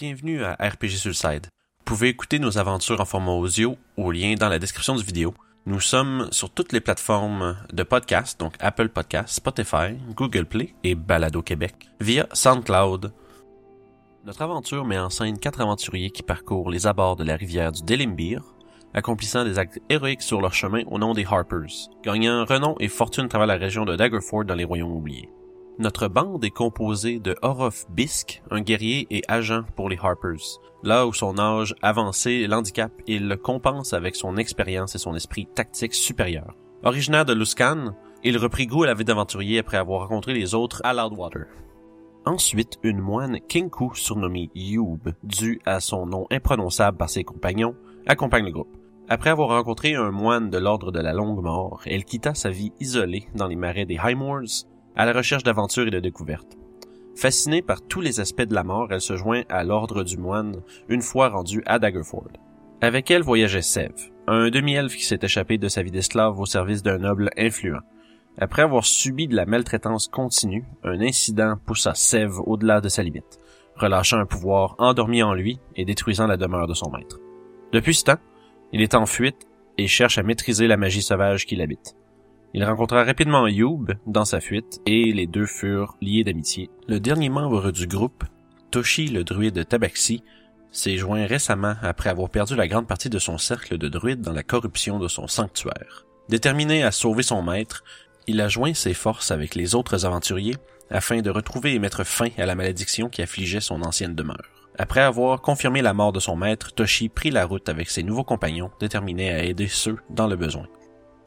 Bienvenue à RPG Suicide. Vous pouvez écouter nos aventures en format audio au lien dans la description du vidéo. Nous sommes sur toutes les plateformes de podcast, donc Apple Podcast, Spotify, Google Play et Balado Québec, via SoundCloud. Notre aventure met en scène quatre aventuriers qui parcourent les abords de la rivière du Delimbir, accomplissant des actes héroïques sur leur chemin au nom des Harpers, gagnant renom et fortune à travers la région de Daggerford dans les Royaumes oubliés. Notre bande est composée de Orof Bisk, un guerrier et agent pour les Harpers. Là où son âge avancé l'handicap, il le compense avec son expérience et son esprit tactique supérieur. Originaire de Luskan, il reprit goût à la vie d'aventurier après avoir rencontré les autres à Loudwater. Ensuite, une moine Kinku surnommée Youb, due à son nom imprononçable par ses compagnons, accompagne le groupe. Après avoir rencontré un moine de l'ordre de la longue mort, elle quitta sa vie isolée dans les marais des Highmoors à la recherche d'aventures et de découvertes. Fascinée par tous les aspects de la mort, elle se joint à l'ordre du moine une fois rendue à Daggerford. Avec elle voyageait Sev, un demi-elfe qui s'est échappé de sa vie d'esclave au service d'un noble influent. Après avoir subi de la maltraitance continue, un incident poussa Sev au-delà de sa limite, relâchant un pouvoir endormi en lui et détruisant la demeure de son maître. Depuis ce temps, il est en fuite et cherche à maîtriser la magie sauvage qui l'habite. Il rencontra rapidement Youb dans sa fuite et les deux furent liés d'amitié. Le dernier membre du groupe, Toshi le druide Tabaxi, s'est joint récemment après avoir perdu la grande partie de son cercle de druides dans la corruption de son sanctuaire. Déterminé à sauver son maître, il a joint ses forces avec les autres aventuriers afin de retrouver et mettre fin à la malédiction qui affligeait son ancienne demeure. Après avoir confirmé la mort de son maître, Toshi prit la route avec ses nouveaux compagnons, déterminés à aider ceux dans le besoin.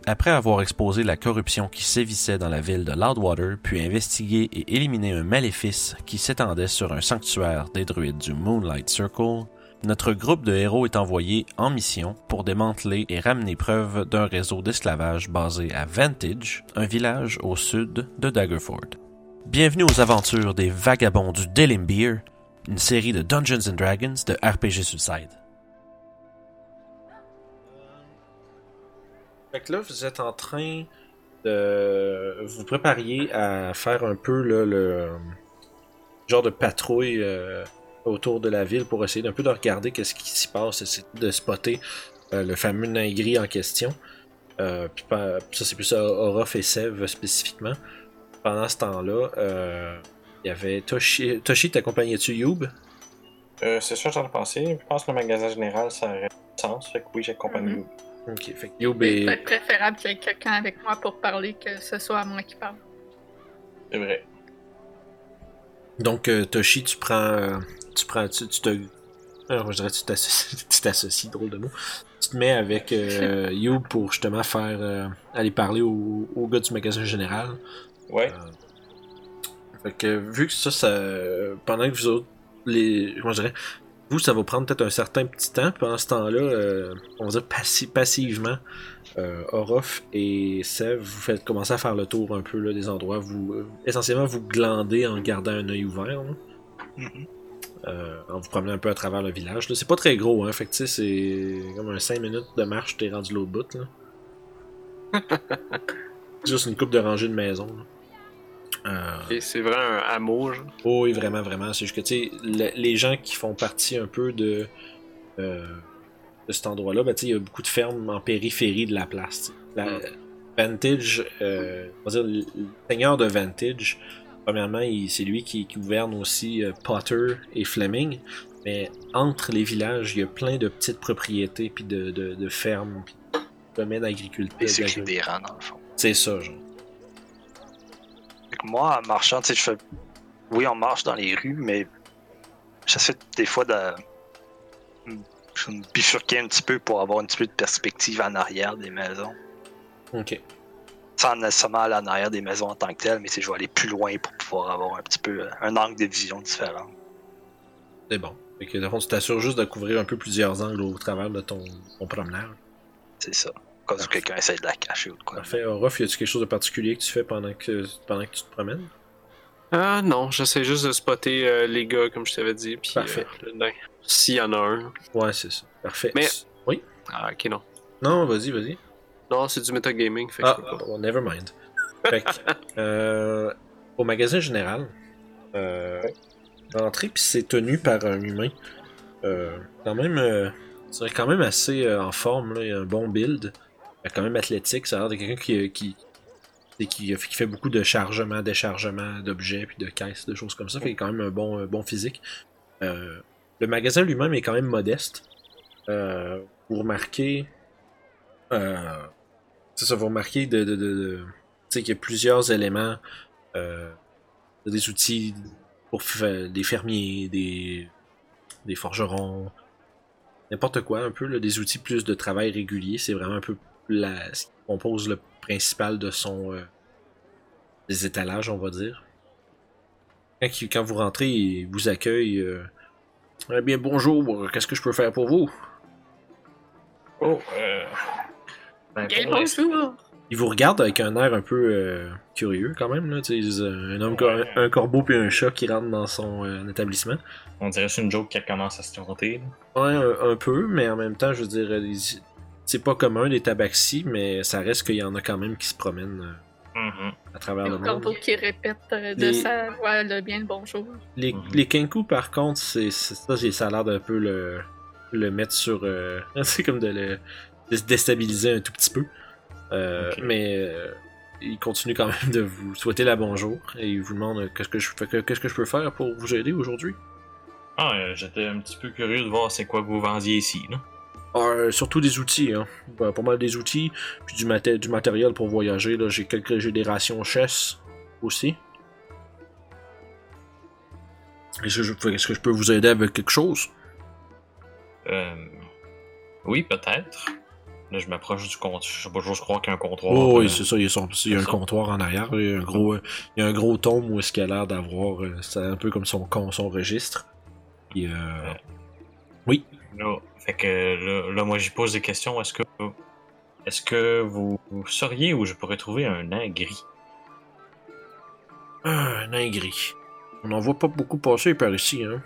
Après avoir exposé la corruption qui sévissait dans la ville de Loudwater, puis investigué et éliminé un maléfice qui s'étendait sur un sanctuaire des druides du Moonlight Circle, notre groupe de héros est envoyé en mission pour démanteler et ramener preuve d'un réseau d'esclavage basé à Vantage, un village au sud de Daggerford. Bienvenue aux aventures des Vagabonds du Delimbir, une série de Dungeons Dragons de RPG Suicide. Fait que là, vous êtes en train de vous prépariez à faire un peu là, le genre de patrouille euh, autour de la ville pour essayer d'un peu de regarder qu'est-ce qui s'y passe, essayer de spotter euh, le fameux nain gris en question. Euh, puis ça, c'est plus Orof et Sev spécifiquement. Pendant ce temps-là, euh, il y avait Toshi. Toshi, t'accompagnais-tu Youb? Euh, c'est ça, j'en ai pensé. Je pense que le magasin général, ça aurait du sens. Fait que oui, j'accompagne Mhm. vous. Ok, fait que Youb C'est est. peut-être préférable qu'il y ait quelqu'un avec moi pour parler que ce soit moi qui parle. C'est vrai. Donc, euh, Toshi, tu prends. euh, tu prends. Tu, tu te. Alors, je dirais, tu t'associes, tu t'associes, drôle de mot. Tu te mets avec euh, Youb pour justement faire. euh, aller parler au, au gars du magasin général. Ouais. Fait que, vu que ça, ça. Pendant que vous autres. Les. Comment je dirais. Vous, ça va prendre peut-être un certain petit temps. Pendant ce temps-là, euh, on va dire passi- passivement, euh, Orof et Sev, vous faites commencer à faire le tour un peu là, des endroits. Vous, euh, essentiellement, vous glandez en gardant un œil ouvert. là. Mhm. Euh, en vous promenant un peu à travers le village. là. C'est pas très gros, hein. Fait que c'est comme un 5 minutes de marche, t'es rendu l'autre bout. Là. Juste une coupe de rangée de maison. là. Euh, Et c'est vraiment un hameau, genre. Oh oui, vraiment, vraiment. C'est juste que, tu sais, le- les gens qui font partie un peu de, euh, de cet endroit-là, ben, tu sais, il y a beaucoup de fermes en périphérie de la place. La, Mm. Vantage, euh, on va dire, le seigneur de Vantage, premièrement, c'est lui qui, qui gouverne aussi Potter et Fleming. Mais entre les villages, il y a plein de petites propriétés, puis de, de, de fermes, puis de domaines agriculteurs. C'est dans le fond. C'est ça, genre. Moi, en marchant, tu sais, je fais. Oui, on marche dans les rues, mais j'essaie des fois de. Je me bifurquer un petit peu pour avoir un petit peu de perspective en arrière des maisons. Ok. Sans nécessairement aller en arrière des maisons en tant que telles, mais c'est je vais aller plus loin pour pouvoir avoir un petit peu euh, un angle de vision différent. C'est bon. Fait que, le fond, tu t'assures juste de couvrir un peu plusieurs angles au travers de ton, ton promenade. C'est ça. Quand Parfait. quelqu'un essaie de la cacher ou de quoi. Parfait. Orof, y a-tu quelque chose de particulier que tu fais pendant que, pendant que tu te promènes? Ah non, j'essaie juste de spotter euh, les gars, comme je t'avais dit, puis Parfait. euh. S'il y en a un. Ouais, c'est ça. Parfait. Mais- Oui? Ah, ok, non. Non, vas-y, vas-y. Non, c'est du metagaming, fait que Ah, je peux pas. bon, never mind. Fait que, euh, au magasin général, euh, rentrez, puis c'est tenu par un humain. Euh, quand même, euh, c'est quand même assez euh, en forme, là, il a un bon build. Quand même athlétique, ça a l'air de quelqu'un qui, qui, qui, qui fait beaucoup de chargement, déchargement d'objets, puis de caisses, de choses comme ça. Fait quand même un bon, bon physique. Euh, le magasin lui-même est quand même modeste. Euh, vous remarquez. Euh, c'est ça, vous remarquez de, de, de, qu'il y a plusieurs éléments. Euh, des outils pour des fermiers, des, des forgerons, n'importe quoi, un peu, là, des outils plus de travail régulier. C'est vraiment un peu la, ce qui compose le principal de son. euh, des étalages, on va dire. Quand, vous rentrez, il vous accueille. euh, eh bien, bonjour, qu'est-ce que je peux faire pour vous? Oh, euh. Ben, bonjour. Il vous regarde avec un air un peu euh, curieux quand même. Là, un, homme, Ouais. un corbeau puis un chat qui rentrent dans son euh, établissement. on dirait que c'est une joke qui commence à se tenter. là. Ouais, un, un peu, mais en même temps, je veux dire, c'est pas commun des tabaxis, mais ça reste qu'il y en a quand même qui se promènent euh, Mhm. à travers le Le monde. qui répète euh, de Les- sa voix le bien le bonjour. Les, Mhm. les Kenku, par contre, c'est c'est- ça, ça a l'air d'un peu le, le mettre sur. euh, c'est comme de le de se déstabiliser un tout petit peu. Euh. Mais euh, il continue quand même de vous souhaiter la bonjour et il vous demande qu'est-ce que je fais- que- qu'est-ce que je peux faire pour vous aider aujourd'hui? Ah, j'étais un petit peu curieux de voir c'est quoi que vous vendiez ici, là. Euh, surtout des outils, hein. Pas mal des outils, puis du, maté- du matériel pour voyager. Là. J'ai quelques j'ai des rations chess aussi. Est-ce que, je, est-ce que je peux vous aider avec quelque chose? Euh... Oui, peut-être. Là, je m'approche du comptoir. Je j'ose croire qu'il y a un comptoir. Oh, oui, c'est ça. Il y a, son- il y a un ça. comptoir en arrière. Il y a un gros, euh, il y a un gros tome où est-ce qu'il a l'air d'avoir. euh, c'est un peu comme son, son registre. Euh, Oui. Fait que là, là, moi, j'y pose des questions. Est-ce que, est-ce que vous, vous sauriez où je pourrais trouver un nain gris? ah, un nain gris. On n'en voit pas beaucoup passer par ici. Hein.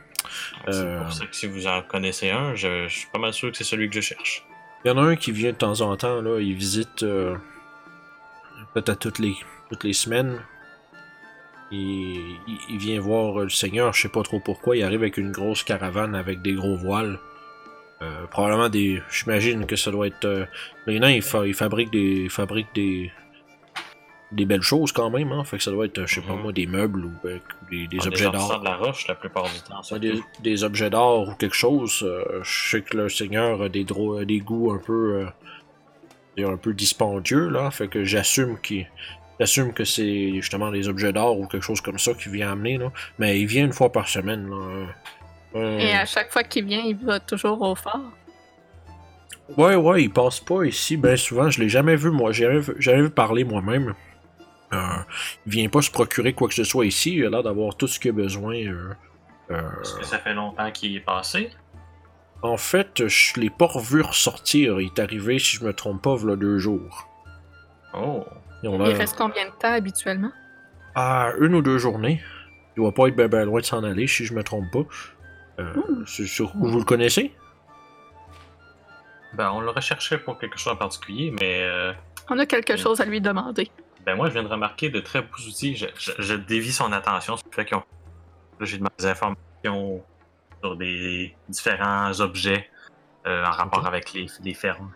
C'est Euh. pour ça que si vous en connaissez un, je, je suis pas mal sûr que c'est celui que je cherche. Il y en a un qui vient de temps en temps. Là, il visite euh, peut-être toutes les, toutes les semaines. Et il, il vient voir euh, le Seigneur, je sais pas trop pourquoi. Il arrive avec une grosse caravane avec des gros voiles. Euh, probablement des. J'imagine que ça doit être. euh, les nains, ils, fa- ils fabriquent des. ils fabriquent des. Des belles choses quand même, hein. Fait que ça doit être, euh, je sais pas Mhm. moi, des meubles ou euh, des, des Ah, objets d'art. de la roche la plupart du temps. Ouais, des, des objets d'art ou quelque chose. je sais que le Seigneur a des, des goûts un peu. un peu dispendieux, là. Fait que j'assume qu'il. J'assume que c'est justement des objets d'art ou quelque chose comme ça qu'il vient amener, là. Mais il vient une fois par semaine, là. Et à chaque fois qu'il vient, il va toujours au fort. Ouais, ouais, il passe pas ici ben souvent. Je l'ai jamais vu, moi. J'ai jamais, vu- parler moi-même. Euh, il vient pas se procurer quoi que ce soit ici. Il a l'air d'avoir tout ce qu'il a besoin. euh, euh, Est-ce que ça fait longtemps qu'il est passé? En fait, je l'ai pas revu ressortir. Il est arrivé, si je me trompe pas, il deux jours. Oh. Il a reste combien de temps habituellement? ah, une ou deux journées. Il doit pas être ben, ben loin de s'en aller, si je me trompe pas. Euh, c'est sûr- Vous le connaissez? Ben, on le recherchait pour quelque chose en particulier, mais euh, On a quelque chose à lui demander. ben moi, je viens de remarquer de très beaux outils. Je, je, je dévie son attention. Ça fait qu'ils ont... Là, j'ai demandé des informations sur des différents objets euh, en rapport avec les, les fermes.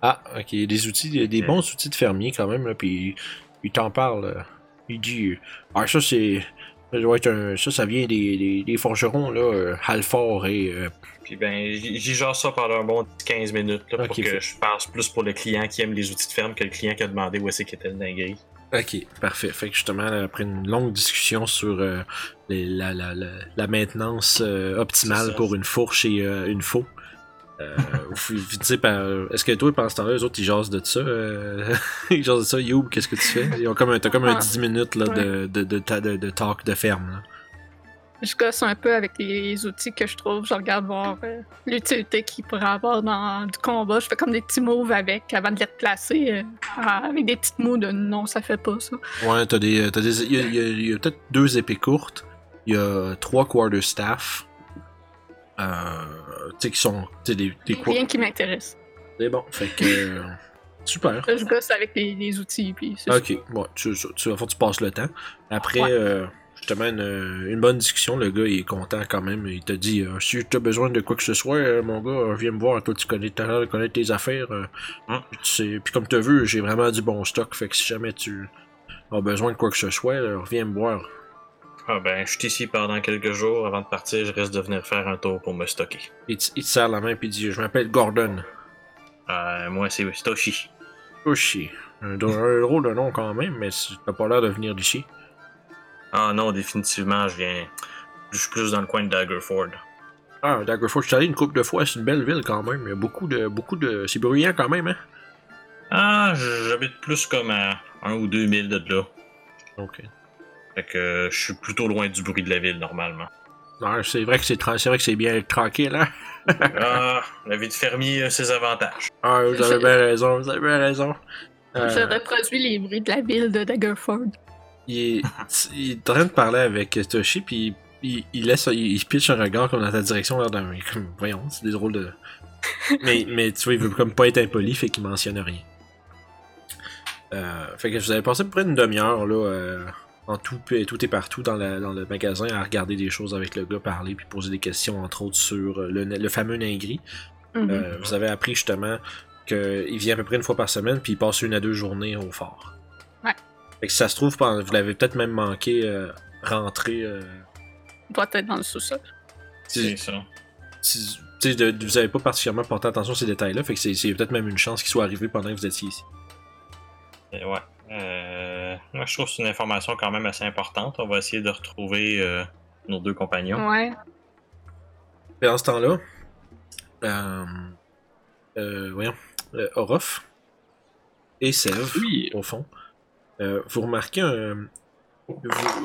Ah, ok. Des outils, des Ok. bons outils de fermier quand même, là, puis il t'en parle. euh, Il dit Ah, ça c'est. Ça doit être un. Ça, ça vient des, des, des forgerons, là, euh, et. euh, Puis ben, j'y jase ça pendant un bon 15 minutes là, pour que je passe plus pour le client qui aime les outils de ferme que le client qui a demandé où est-ce qu'était le dinguerie. Ok, parfait. Fait que justement, après une longue discussion sur euh, les- la, la, la, la maintenance euh, optimale pour une fourche et euh, une faux. Euh, Est-ce que toi, pendant ce temps-là, les autres, ils jasent de ça? Euh... ils jasent de ça. Youb, qu'est-ce que tu fais? Ont comme un- T'as comme un Ah, 10 minutes là, de, de, de, ta- de, de talk de ferme. Là. Je gosse un peu avec les outils que je trouve. Je regarde voir euh, l'utilité qu'il pourrait avoir dans du combat. Je fais comme des petits moves avec avant de les replacer. euh, avec des petites mots de non, ça fait pas ça. Ouais, t'as des. T'as il y a, a- peut-être deux épées courtes. Il y a trois quarterstaff. Euh, tu sais, qui sont. Tu sais, des, des qua- Rien qui m'intéresse. C'est bon. Fait que. euh, super. Je gosse avec les, les outils. Puis c'est Ok, bon, tu, tu, tu, tu passes le temps. Après, Ouais. euh, justement une, une bonne discussion. Le gars il est content quand même. Il te dit euh, si tu as besoin de quoi que ce soit, euh, mon gars, euh, viens me voir. Toi, tu connais, de connaître tes affaires. euh, tu sais, Puis comme tu as vu, j'ai vraiment du bon stock. Fait que si jamais tu as besoin de quoi que ce soit, là, viens me voir. Ah ben, je suis ici pendant quelques jours. Avant de partir, je risque de venir faire un tour pour me stocker. Il te, il serre la main puis il dit Je m'appelle Gordon. Euh, moi, c'est Toshi. Oshi. Un, un drôle de nom quand même, mais t'as pas l'air de venir d'ici. Ah non, définitivement, je viens. Je suis plus dans le coin de Daggerford. Ah, Daggerford, je suis allé une couple de fois, c'est une belle ville quand même. Il y a beaucoup de. beaucoup de. C'est bruyant quand même, hein? Ah, j'habite plus comme à un ou deux milles de là. Ok. Fait que euh, je suis plutôt loin du bruit de la ville normalement. Non, c'est vrai que c'est tra- vrai que c'est bien tranquille, hein? ah, la vie de fermier a ses avantages. Ah, vous avez bien raison, vous avez bien raison. Euh, Je reproduis les bruits de la ville de Daggerford. il, est, il est en train de parler avec Toshi, puis il, il laisse, il, il pitch un regard comme dans ta direction, dans, comme, voyons, c'est des drôles de. mais, mais tu vois, il veut comme pas être impoli, fait qu'il mentionne rien. Euh, fait que vous avez passé à peu près une demi-heure, là, euh, en tout, et tout et partout dans, la- dans le magasin, à regarder des choses avec le gars, parler, puis poser des questions, entre autres, sur euh, le, le fameux nain gris. Mhm. Euh, vous avez appris justement qu'il vient à peu près une fois par semaine, puis il passe une à deux journées au fort. Ouais. Fait que si ça se trouve, vous l'avez peut-être même manqué euh, rentrer. euh, Il doit être dans le sous-sol. C'est ça. de- vous avez pas particulièrement porté attention à ces détails-là, fait que c'est c'est peut-être même une chance qu'il soit arrivé pendant que vous étiez ici. Et ouais. Euh, moi, je trouve que c'est une information quand même assez importante. On va essayer de retrouver euh, nos deux compagnons. Ouais. Pendant ce temps-là, euh, euh, voyons, euh, Orof et Sev, Oui. au fond, euh, vous remarquez un. Vous,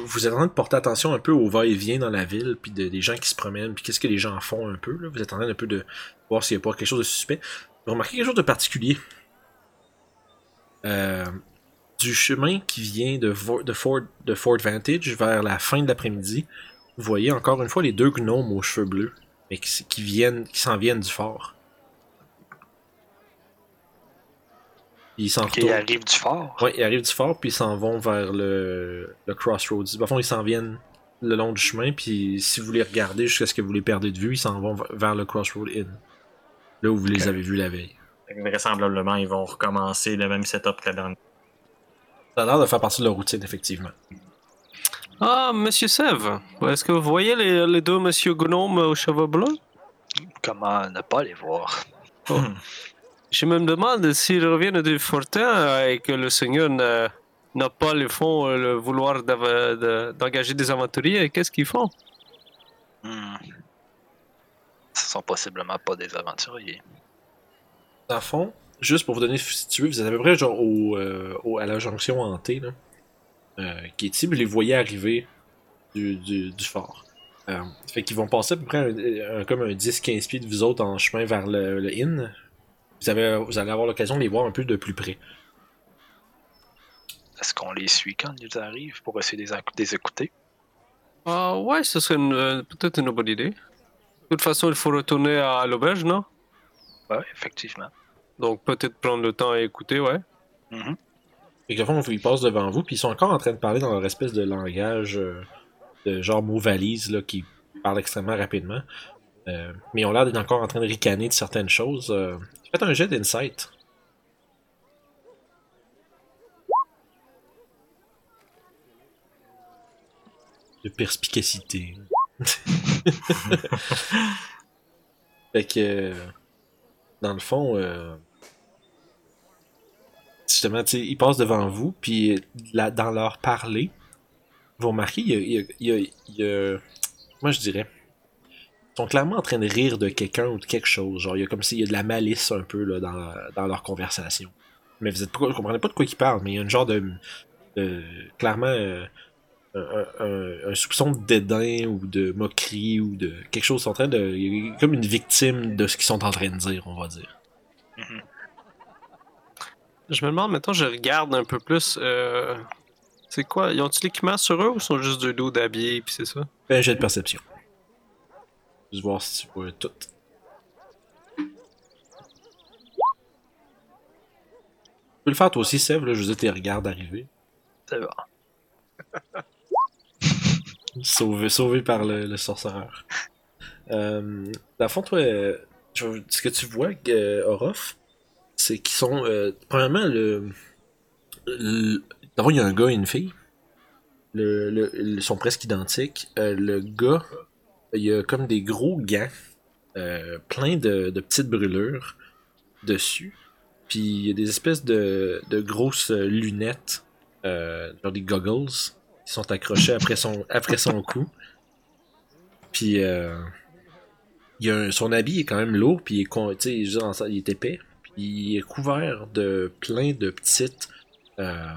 vous êtes en train de porter attention un peu au va-et-vient dans la ville, puis de- des gens qui se promènent, puis qu'est-ce que les gens font un peu. Là? Vous êtes en train un peu de voir s'il n'y a pas quelque chose de suspect. Vous remarquez quelque chose de particulier. Euh, du chemin qui vient de, Vo- de, Fort, de Fort Vantage vers la fin de l'après-midi, vous voyez encore une fois les deux gnomes aux cheveux bleus, mais qui, qui viennent, qui s'en viennent du fort. Ils s'en Qui retournent. arrive du fort? Ouais, ils arrivent du fort, puis ils s'en vont vers le, le Crossroads. Au fond, ils s'en viennent le long du chemin, puis si vous les regardez jusqu'à ce que vous les perdez de vue, ils s'en vont vers le Crossroad Inn. Là où vous les avez vus la veille. Vraisemblablement, ils vont recommencer le même setup que la dernière. Ça a l'air de faire partie de leur routine, effectivement. Ah, Monsieur Sev, est-ce que vous voyez les, les deux Monsieur Gnome aux cheveux bleus? Comment ne pas les voir? Je me demande s'ils reviennent du fortin et que le Seigneur n'a pas le fond, euh, le vouloir d'engager des aventuriers, qu'est-ce qu'ils font? Hmm. Ce sont possiblement pas des aventuriers. Le fond, juste pour vous donner situé, vous êtes à peu près genre au, euh, au- à la jonction hantée, là, euh, qui est ici, vous les voyez arriver du, du, du fort. Euh, fait qu'ils vont passer à peu près un, un- comme un 10-15 pieds de vous autres en chemin vers le, le inn. Vous, avez, vous allez avoir l'occasion de les voir un peu de plus près. Est-ce qu'on les suit quand ils arrivent pour essayer de les, éc- les écouter? Ah ouais, ce serait euh, peut-être une bonne idée. De toute façon, il faut retourner à l'auberge, non? Ouais, effectivement. Donc peut-être prendre le temps à écouter, ouais. Mhm. Fait que, au fond, ils passent devant vous, puis ils sont encore en train de parler dans leur espèce de langage euh, de genre mot valise, là, qui parle extrêmement rapidement. Euh, mais ils ont l'air d'être encore en train de ricaner de certaines choses. Euh, faites un jet d'insight. De perspicacité. fait que, euh, dans le fond, euh, justement, ils passent devant vous, puis là, dans leur parler, vous remarquez, il y a, moi je dirais, ils sont clairement en train de rire de quelqu'un ou de quelque chose. Genre, il y a comme s'il y a de la malice un peu là, dans, dans leur conversation. Mais vous, vous comprenez pas de quoi ils parlent, mais il y a une genre de. clairement. euh, un, soupçon de dédain ou de moquerie ou de quelque chose. Ils sont en train de. comme une victime de ce qu'ils sont en train de dire, on va dire. Je me demande, maintenant, je regarde un peu plus. euh, C'est quoi? Ils ont-ils l'équipement sur eux ou sont juste deux dos d'habillés, puis c'est ça? Un jet de perception. Juste voir si tu vois tout. Tu peux le faire toi aussi, Sèvres, là, je veux dire, tes regardes arriver. C'est bon. sauvé, sauvé par le, le sorcereur. Euh, dans le fond, toi, euh, ce que tu vois, euh, Orof, c'est qu'ils sont. Euh, premièrement, le. le D'abord, il y a un gars et une fille. Le, le- ils sont presque identiques. Euh, le gars, il y a comme des gros gants, euh, plein de, de petites brûlures dessus. Puis il y a des espèces de, de grosses lunettes, euh, genre des goggles, qui sont accrochées après son, après son cou. Puis euh, il y a un- son habit est quand même lourd, puis il est, il est épais. Il est couvert de plein de petites. Euh,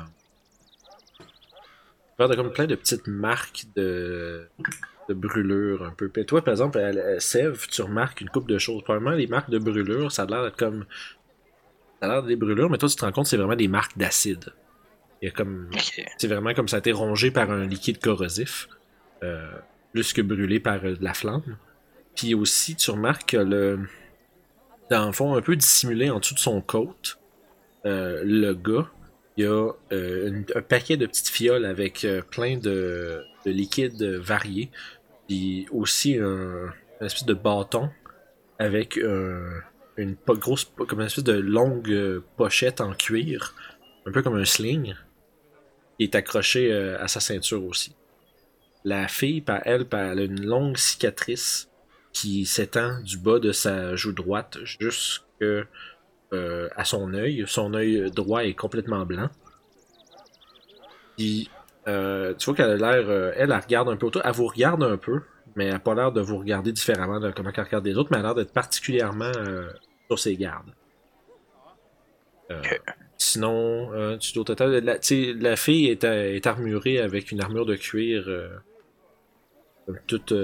couvert de comme plein de petites marques de, de brûlures un peu. Puis toi, par exemple, à, Sèvres, tu remarques une coupe de choses. Probablement, les marques de brûlures, ça a l'air d'être comme. Ça a l'air des brûlures, mais toi, tu te rends compte que c'est vraiment des marques d'acide. Il y a comme. C'est vraiment comme ça a été rongé par un liquide corrosif, euh, plus que brûlé par euh, de la flamme. Puis aussi, tu remarques que le. Dans le fond, un peu dissimulé en dessous de son côte, euh, le gars, il y a euh, un paquet de petites fioles avec euh, plein de, de liquides variés. Puis aussi un, espèce de bâton avec un- une grosse, comme une espèce de longue pochette en cuir, un peu comme un sling, qui est accroché à sa ceinture aussi. La fille, par elle, elle a une longue cicatrice qui s'étend du bas de sa joue droite jusque euh, à son œil. Son œil droit est complètement blanc. Puis, euh, tu vois qu'elle a l'air. euh, elle, elle regarde un peu autour. Elle vous regarde un peu, mais elle n'a pas l'air de vous regarder différemment de comment elle regarde les autres, mais elle a l'air d'être particulièrement euh, sur ses gardes. Sinon, euh, tu dois total. La, la fille est, est armurée avec une armure de cuir toute.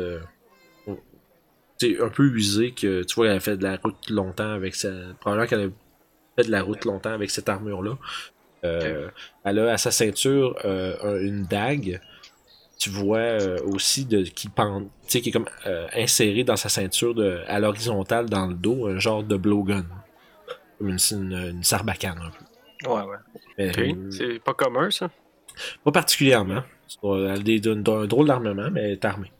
Sais, un peu usée que tu vois elle a fait de la route longtemps avec sa. Probablement qu'elle a fait de la route longtemps avec cette armure-là. Euh, Elle a à sa ceinture euh, un- une dague. Tu vois euh, aussi de, qui pend, tu sais, qui est comme euh, insérée dans sa ceinture de, à l'horizontale dans le dos, un genre de blowgun. Comme une, une, une sarbacane un peu. Ouais, ouais. Euh, C'est pas commun, ça? pas particulièrement. Elle a des- d'un d'un drôle d'armement, mais elle est armée.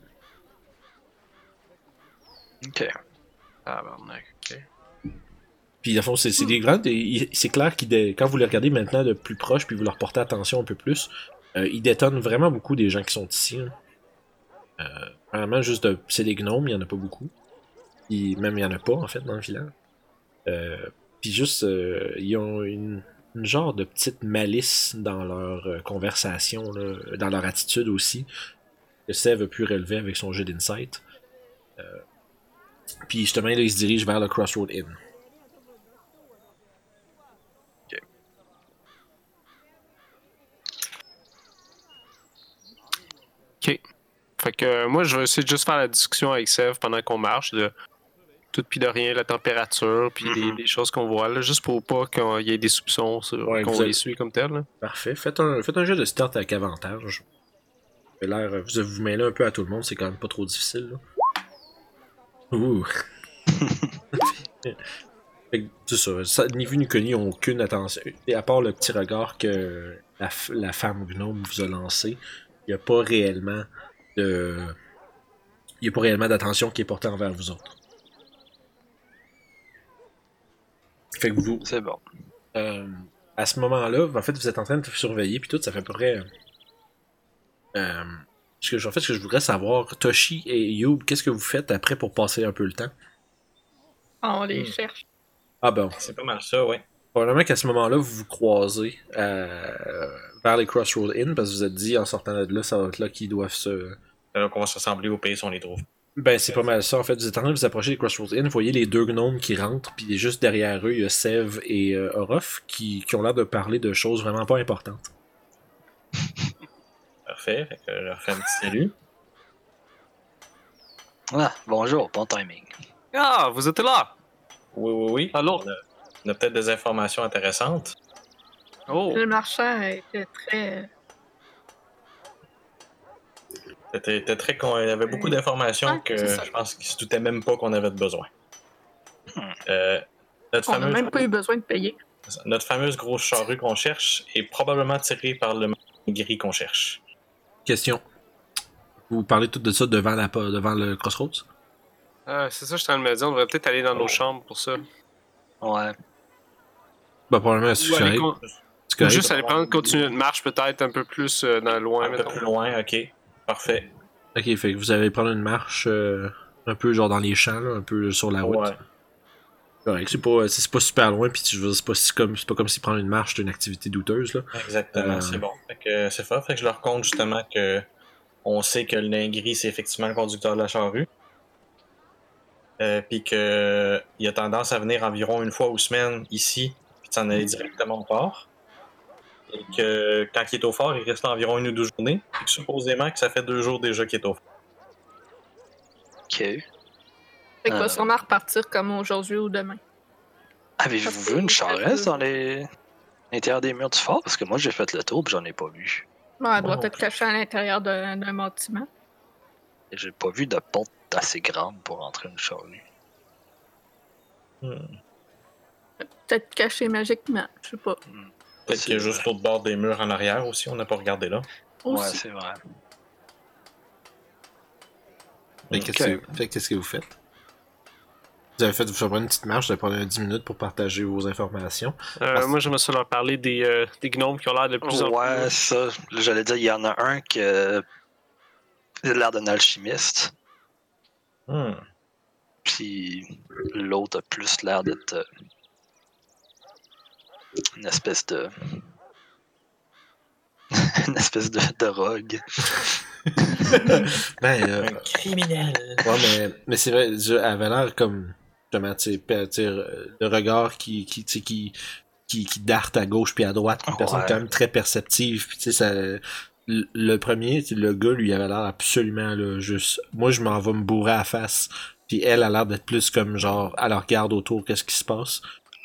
Ok. Tabarnak, ok. Puis, dans le fond, c'est des grands. des- C'est clair que quand vous les regardez maintenant de plus proche, puis vous leur portez attention un peu plus, euh, ils détonnent vraiment beaucoup des gens qui sont ici. hein. Euh, vraiment, juste de. C'est des gnomes, il y en a pas beaucoup. Puis, même, il y en a pas, en fait, dans le village. Euh, puis, juste, euh, ils ont une, une genre de petite malice dans leur euh, conversation, là, dans leur attitude aussi, que Sève a pu relever avec son jeu d'insight. Puis, justement, là, il se dirige vers le Crossroad Inn. Fait que euh, moi, je vais essayer de juste faire la discussion avec Sev pendant qu'on marche, de tout puis de rien, la température, puis des choses qu'on voit, là, juste pour pas qu'il y ait des soupçons Ouais, qu'on vous les avez- suit comme tel. là. Parfait. Faites un, faites un jeu de start avec avantage. Avez Vous vous mêlez un peu à tout le monde, c'est quand même pas trop difficile. Là. Ouh. Fait que, c'est ça, ça. Ni vu ni connu, ils ont aucune attention. Et à part le petit regard que la, f- la femme gnome vous a lancé, il n'y a pas réellement de. Il n'y a pas réellement d'attention qui est portée envers vous autres. Fait que vous, C'est bon. euh, à ce moment-là, en fait, vous êtes en train de surveiller, puis tout, ça fait à peu près. Euh, ce que, en fait, ce que je voudrais savoir, Toshi et Youb, qu'est-ce que vous faites après pour passer un peu le temps? On les Hmm. cherche. Ah ben, C'est pas mal ça, ouais. probablement qu'à ce moment-là, vous vous croisez euh, vers les Crossroad Inn, parce que vous êtes dit en sortant de là, ça va être là qu'ils doivent se. C'est là qu'on va se rassembler au pays si on les trouve. Ben, c'est pas mal ça. En fait, vous êtes en train de vous approcher des Crossroads Inn. Vous voyez les deux gnomes qui rentrent, puis juste derrière eux, il y a Sev et euh, Orof qui, qui ont l'air de parler de choses vraiment pas importantes. Parfait. Fait que je leur fais un petit salut. Ah, bonjour, bon timing. Ah, vous êtes là! Oui, oui, oui. Alors? On a, on a peut-être des informations intéressantes. Oh! Le marchand était très. C'était c'était très con- Il y avait beaucoup d'informations que je pense qu'ils se doutaient même pas qu'on avait de besoin. Hmm. Euh, notre, On n'a fameuse, même pas eu besoin de payer. notre fameuse grosse charrue qu'on cherche est probablement tirée par le gris qu'on cherche. Question. Vous parlez tout de ça devant, la, devant le Crossroads? Ah, c'est ça, je suis en train de me dire. On devrait peut-être aller dans nos chambres pour ça. Ouais. Bah, probablement, c'est Ou aller con- juste aller prendre, continuer notre marche peut-être un peu plus euh, dans loin, Un peu mettons. plus loin, ok. Parfait. Ok, fait que vous allez prendre une marche euh, un peu genre dans les champs, là, un peu sur la route. Ouais. Correct. C'est pas, c'est pas super loin, puis tu veux dire, c'est pas, si comme, c'est pas comme si prendre une marche c'est une activité douteuse, là. Exactement, Euh. c'est bon. Fait que euh, c'est fort. Fait que je leur compte justement que on sait que le nain gris, c'est effectivement le conducteur de la charrue. Euh, puis que il a tendance à venir environ une fois ou semaine ici, puis s'en aller directement au port. Et que quand il est au fort, il reste environ une ou deux journées. Puis que supposément que ça fait deux jours déjà qu'il est au fort. Ok. Fait qu'il Euh. va sûrement repartir comme aujourd'hui ou demain. Avez-vous vu une charrette dans les l'intérieur des murs du fort? Parce que moi, j'ai fait le tour et j'en ai pas vu. Ouais, elle doit être cachée à l'intérieur d'un bâtiment. J'ai pas vu de porte assez grande pour entrer une charrue. Hmm. Peut-être cachée magiquement, je sais pas. Peut-être qu'il y a juste l'autre bord des murs en arrière aussi, on n'a pas regardé là. Ouais, c'est vrai. Que qu'est-ce que vous faites? Vous avez fait, vous une petite marche de pendant 10 minutes pour partager vos informations. Euh, moi, j'aimerais ça leur parler des, euh, des gnomes qui ont l'air de plus en Ouais, plus. ça. Là, J'allais dire, il y en a un qui a l'air d'un alchimiste, Hmm. puis l'autre a plus l'air d'être euh, une espèce de. une espèce de, de rogue. Ben, euh, Un criminel. ouais, mais, mais c'est vrai, elle avait l'air comme, justement, tu sais, pe- tu sais, euh, le regard qui, qui, tu sais, qui, qui, qui darte à gauche puis à droite, une personne Ouais. quand même très perceptive, puis tu sais, ça, le, premier, le gars, lui, avait l'air absolument, là, juste, moi, je m'en vais me bourrer à la face, puis elle a l'air d'être plus comme, genre, elle regarde autour, qu'est-ce qui se passe?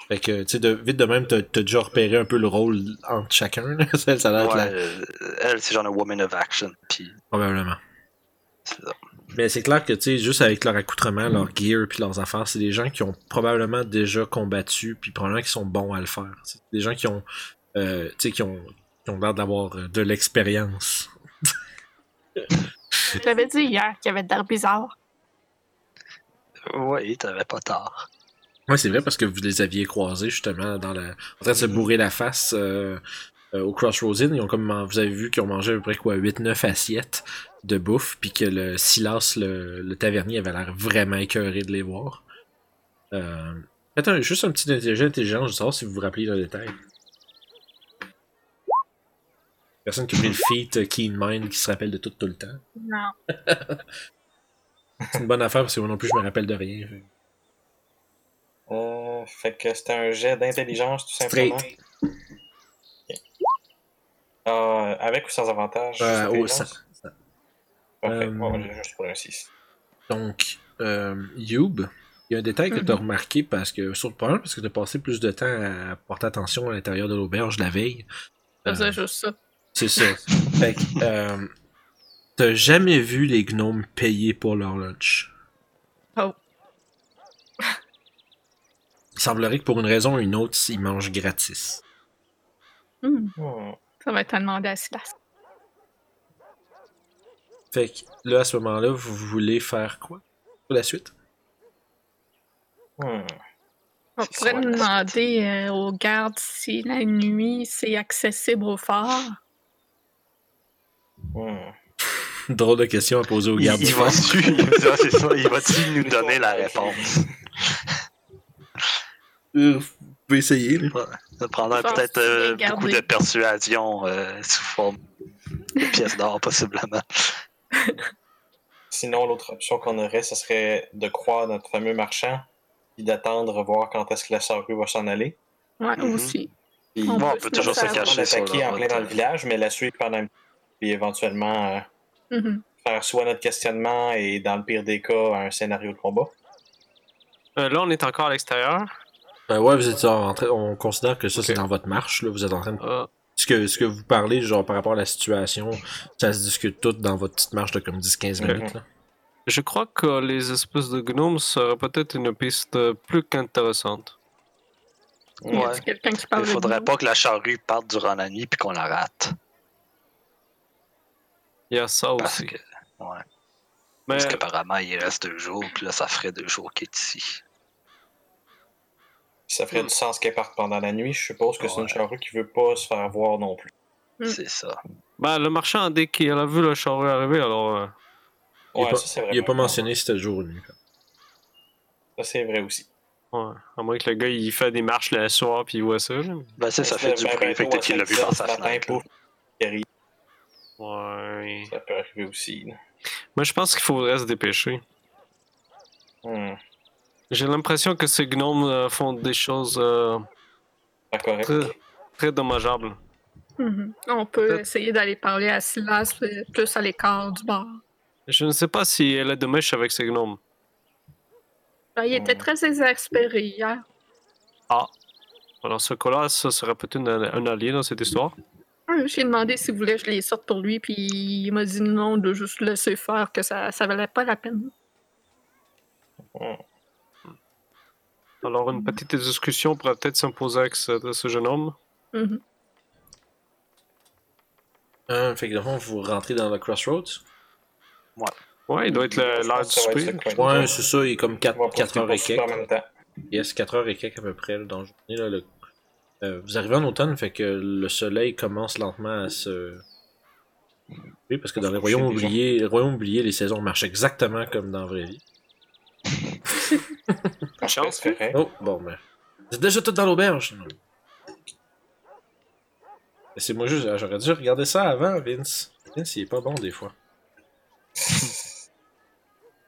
Fait que, tu sais, de, vite de même, t'as t'as déjà repéré un peu le rôle entre chacun, là. ça, ça a l'air Ouais, euh, elle, c'est genre une woman of action, puis Probablement. c'est ça. Mais c'est clair que, tu sais, juste avec leur accoutrement, leur gear puis leurs affaires, c'est des gens qui ont probablement déjà combattu puis probablement qui sont bons à le faire. C'est des gens qui ont, euh, tu sais, qui ont, qui ont l'air d'avoir euh, de l'expérience. Je l'avais dit hier qu'il y avait de l'air bizarre. Oui, t'avais pas tort. Ouais, c'est vrai parce que vous les aviez croisés justement dans la, en train de se bourrer la face euh, euh, au Crossroads Inn. Ils ont comme, man- vous avez vu qu'ils ont mangé à peu près quoi, 8-9 assiettes de bouffe puis que le Silas, le, le tavernier, avait l'air vraiment écœuré de les voir. Euh, faites un- juste un petit intelligence, intelligence, je savoir si vous vous rappelez le détail. Personne qui a pris le feat euh, Keen Mind qui se rappelle de tout tout le temps. Non. C'est une bonne affaire parce que moi non plus je me rappelle de rien. fait. Euh, fait que c'était un jet d'intelligence, tout simplement. Straight. Euh, avec ou sans avantage? Euh, oh? Ça- ça- Parfait. euh, Ouais, j'ai juste pour un 6. Donc, euh, Youb, il y a un détail que tu as remarqué parce que, sur le problème, parce que tu as passé plus de temps à porter attention à l'intérieur de l'auberge la veille. Je Euh, faisais juste ça. c'est ça. fait que, euh, t'as jamais vu les gnomes payer pour leur lunch? Oh. Il semblerait que pour une raison ou une autre, ils mangent gratis. Hmm, Hmm. Ça va être à demander à Silas. Fait que là, à ce moment-là, vous voulez faire quoi pour la suite? Hmm. On pourrait demander euh, aux gardes si la nuit c'est accessible au fort. Hmm. Drôle de question à poser aux Il, gardes il du va tu, il- c'est ça, il va-tu nous donner la réponse? Euh, Vous pouvez essayer, là. Ça pense peut-être euh, beaucoup de persuasion euh, sous forme de pièces d'or, possiblement. Sinon, l'autre option qu'on aurait, ce serait de croire notre fameux marchand et d'attendre voir quand est-ce que la charrue va s'en aller. Ouais, Mhm. aussi. Puis On Bon, on peut toujours se cacher en plein dans le euh. village, mais la suivre pendant un puis éventuellement euh, Mhm. faire soit notre questionnement et dans le pire des cas, un scénario de combat. Euh, là, on est encore à l'extérieur. Ben ouais, vous êtes en train, on considère que ça c'est dans votre marche, là. Vous êtes en train de. Ce que, ce que vous parlez, genre par rapport à la situation, ça se discute tout dans votre petite marche de comme 10-15 Ok. minutes, là. je crois que les espèces de gnomes seraient peut-être une piste plus qu'intéressante. Ouais. quelqu'un qui parle Il faudrait pas que la charrue parte durant la nuit puis qu'on la rate. Il y a ça Parce aussi. que, Ouais. Mais Parce qu'apparemment, il reste deux jours, puis là, ça ferait deux jours qu'il est ici. Ça ferait Hmm. du sens qu'elle parte pendant la nuit. Je suppose que c'est une charrue qui veut pas se faire voir non plus. Mm. C'est ça. ben, le marchand, dès qu'il a vu le charrue arriver, alors. euh, Il est Ouais, pas- ça c'est vrai. Il a pas mentionné si c'était jour ou nuit. Ça c'est vrai aussi. ouais. À moins que le gars, il fait des marches le soir, puis il voit ça. là. Ben, ça, ça fait du Ben, bruit, fait que toi, peut-être qu'il l'a vu ça, par sa fenêtre. il. Ouais. Ça peut arriver aussi. là. Moi, je pense qu'il faudrait se dépêcher. Hmm, J'ai l'impression que ces gnomes euh, font des choses euh, très, très dommageables. Mhm. On peut Peut-être- essayer d'aller parler à Silas plus à l'écart du bar. Je ne sais pas si elle est de mèche avec ces gnomes. Ben, il était Hmm. très exaspéré hier. Alors, ce cas-là, ça serait peut-être un, un allié dans cette histoire. J'ai demandé s'il voulait que je les sorte pour lui, puis il m'a dit non, de juste laisser faire, que ça, ça valait pas la peine. Hmm. Alors, une petite discussion pourrait peut-être s'imposer avec ce, jeune homme. Mhm. Hein, fait que dans le fond, vous rentrez dans le Crossroads. Ouais, il doit être l'heure du souper. Ouais, c'est ça, il est comme On 4, va 4 heures et quelques. souper en même temps. Yes, 4 heures et quelques à peu près là, dans la journée. Là, le- euh, vous arrivez en automne, fait que le soleil commence lentement à se. Oui, parce que dans les royaumes oubliés, les royaumes oubliés, les saisons marchent exactement comme dans la vraie vie. Chance. C'est correct. Oh, bon, ben. Vous êtes déjà tout dans l'auberge. non? C'est moi juste, j'aurais dû regarder ça avant, Vince. Vince, il est pas bon des fois.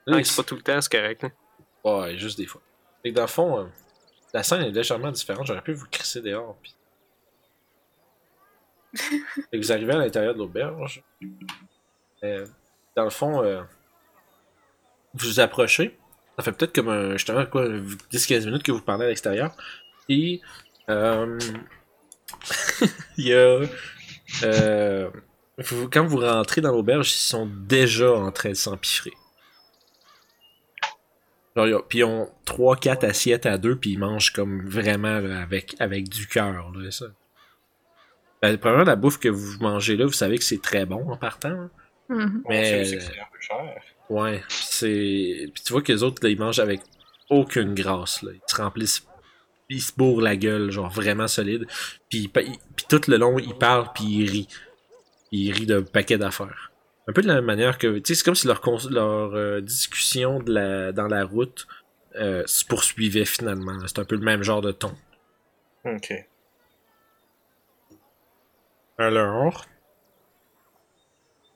Là, Ah, il- c'est pas tout le temps, c'est correct. hein. Ouais, juste des fois. Fait que dans le fond, euh, la scène est légèrement différente. J'aurais pu vous crisser dehors. Puis... fait que vous arrivez à l'intérieur de l'auberge. Euh, dans le fond, euh, vous vous approchez. Ça fait peut-être comme un, justement quoi, 10-15 minutes que vous parlez à l'extérieur. Et euh, il y a. euh, vous- quand vous rentrez dans l'auberge, ils sont déjà en train de s'empiffrer. Genre, ils ont- puis ils ont 3-4 assiettes à deux, puis ils mangent comme vraiment là, avec, avec du cœur. là, ça. Ben, premièrement, la bouffe que vous mangez là, vous savez que c'est très bon en partant. hein. Mhm. Mais- Mais... C'est que c'est un peu cher. Ouais, pis c'est. Puis tu vois que les autres, là, ils mangent avec aucune grâce. Là. Ils se remplissent. Ils se bourrent la gueule, genre vraiment solide. Puis, tout le long, ils parlent, puis ils rient. Ils rient d'un paquet d'affaires. Un peu de la même manière que. Tu sais, c'est comme si leur, cons- leur euh, discussion de la, dans la route euh, se poursuivait finalement. C'est un peu le même genre de ton. Ok. Alors,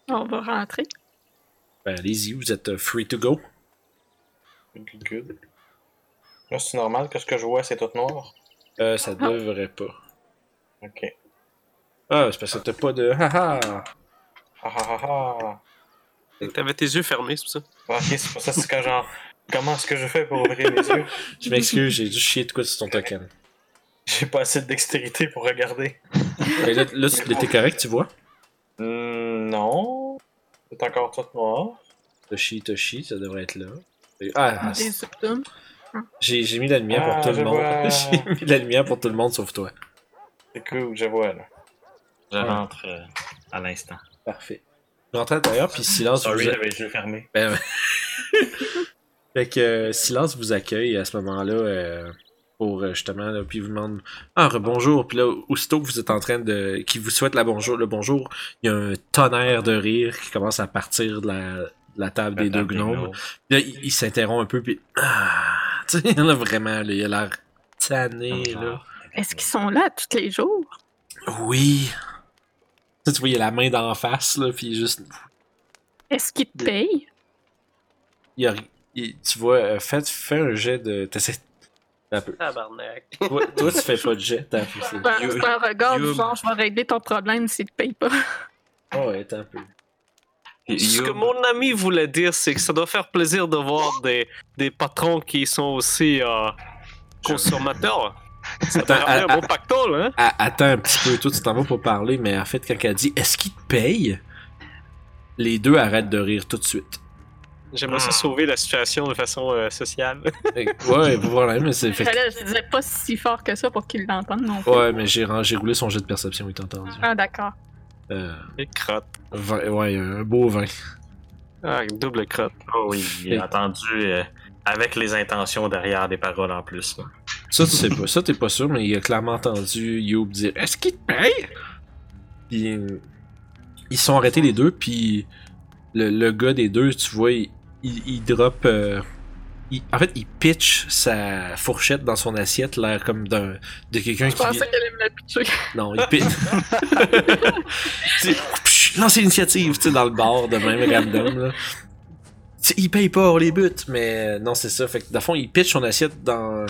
On va rentrer. Ben allez-y, vous êtes euh, free to go. Good, good. Là, c'est normal que ce que je vois, c'est tout noir? Euh, ça devrait pas. Ok. Ah, c'est parce que t'as pas de. Haha! Ah ah ah ah. T'avais tes yeux fermés, c'est pour ça. Ok, c'est pour ça, c'est quand genre. Comment est-ce que je fais pour ouvrir mes yeux? Je m'excuse, j'ai dû chier de quoi sur ton token. J'ai pas assez de dextérité pour regarder. Là, t'es correct, tu vois? Hmm, non. C'est encore tout noir. Toshi, Toshi, ça devrait être là. Ah, symptômes. j'ai j'ai mis la lumière Ah, pour tout je le monde. vois. j'ai mis la lumière pour tout le monde sauf toi. C'est cool, je vois là. Je rentre euh, à l'instant. Parfait. Je rentre à l'intérieur, puis Silence Sorry, vous, a- j'avais les yeux fermés. Ben, ouais. fait que euh, Silence vous accueille à ce moment-là euh, pour euh, justement, là, puis vous demande Ah, bonjour. Puis là, aussitôt que vous êtes en train de. qui vous souhaite la bonjour, le bonjour, il y a un tonnerre de rire qui commence à partir de la, de la table des deux gnomes. Puis Là, il, il s'interrompt un peu, puis. Ah, tu sais, là, vraiment, là, il a l'air tanné, là. Est-ce qu'ils sont là tous les jours? Oui. Tu sais, tu vois, il a la main d'en face, là, puis juste. Est-ce qu'ils te payent? il a- il- tu vois, euh, fais, fais un jet de. t'essaies- Un peu. Tabarnak. Toi, toi, tu fais pas de jet, t'as un peu. c'est- C'est un regard du genre, je vais régler ton problème s'ils te payent pas. Oh, ouais, t'as un peu. Ce que mon ami voulait dire, c'est que ça doit faire plaisir de voir des, des patrons qui sont aussi euh, consommateurs. Ça Attends, à- un bon pactole, hein? Ah, attends un petit peu, toi, tu t'en vas pour parler, mais en fait, quand elle dit est-ce qu'il te paye? Les deux arrêtent de rire tout de suite. J'aimerais ça sauver la situation de façon euh, sociale. Ouais, problème, mais c'est fait. Je disais pas si fort que ça pour qu'ils l'entendent non plus. Ouais, mais j'ai roulé son jet de perception, il t'a entendu. Ah, d'accord. Euh, Et crotte. vin- ouais, un beau vin. Ah, double crotte. Oh oui, il Et- a entendu euh, avec les intentions derrière des paroles en plus. là. Ça, tu sais pas. Ça, t'es pas sûr, mais il a clairement entendu Youb dire Est-ce qu'il te paye Puis euh, ils se sont arrêtés les deux, puis le, le gars des deux, tu vois, il, il, il drop. euh, il- en fait, il pitch sa fourchette dans son assiette, l'air comme d'un de quelqu'un Je qui. pensais qu'elle allait me la pitcher. Non, il pitch. Lance l'initiative, tu sais, dans le bar de même random, là. Il paye pas, les bute, mais non, c'est ça. Fait que, dans le fond, il pitch son assiette dans.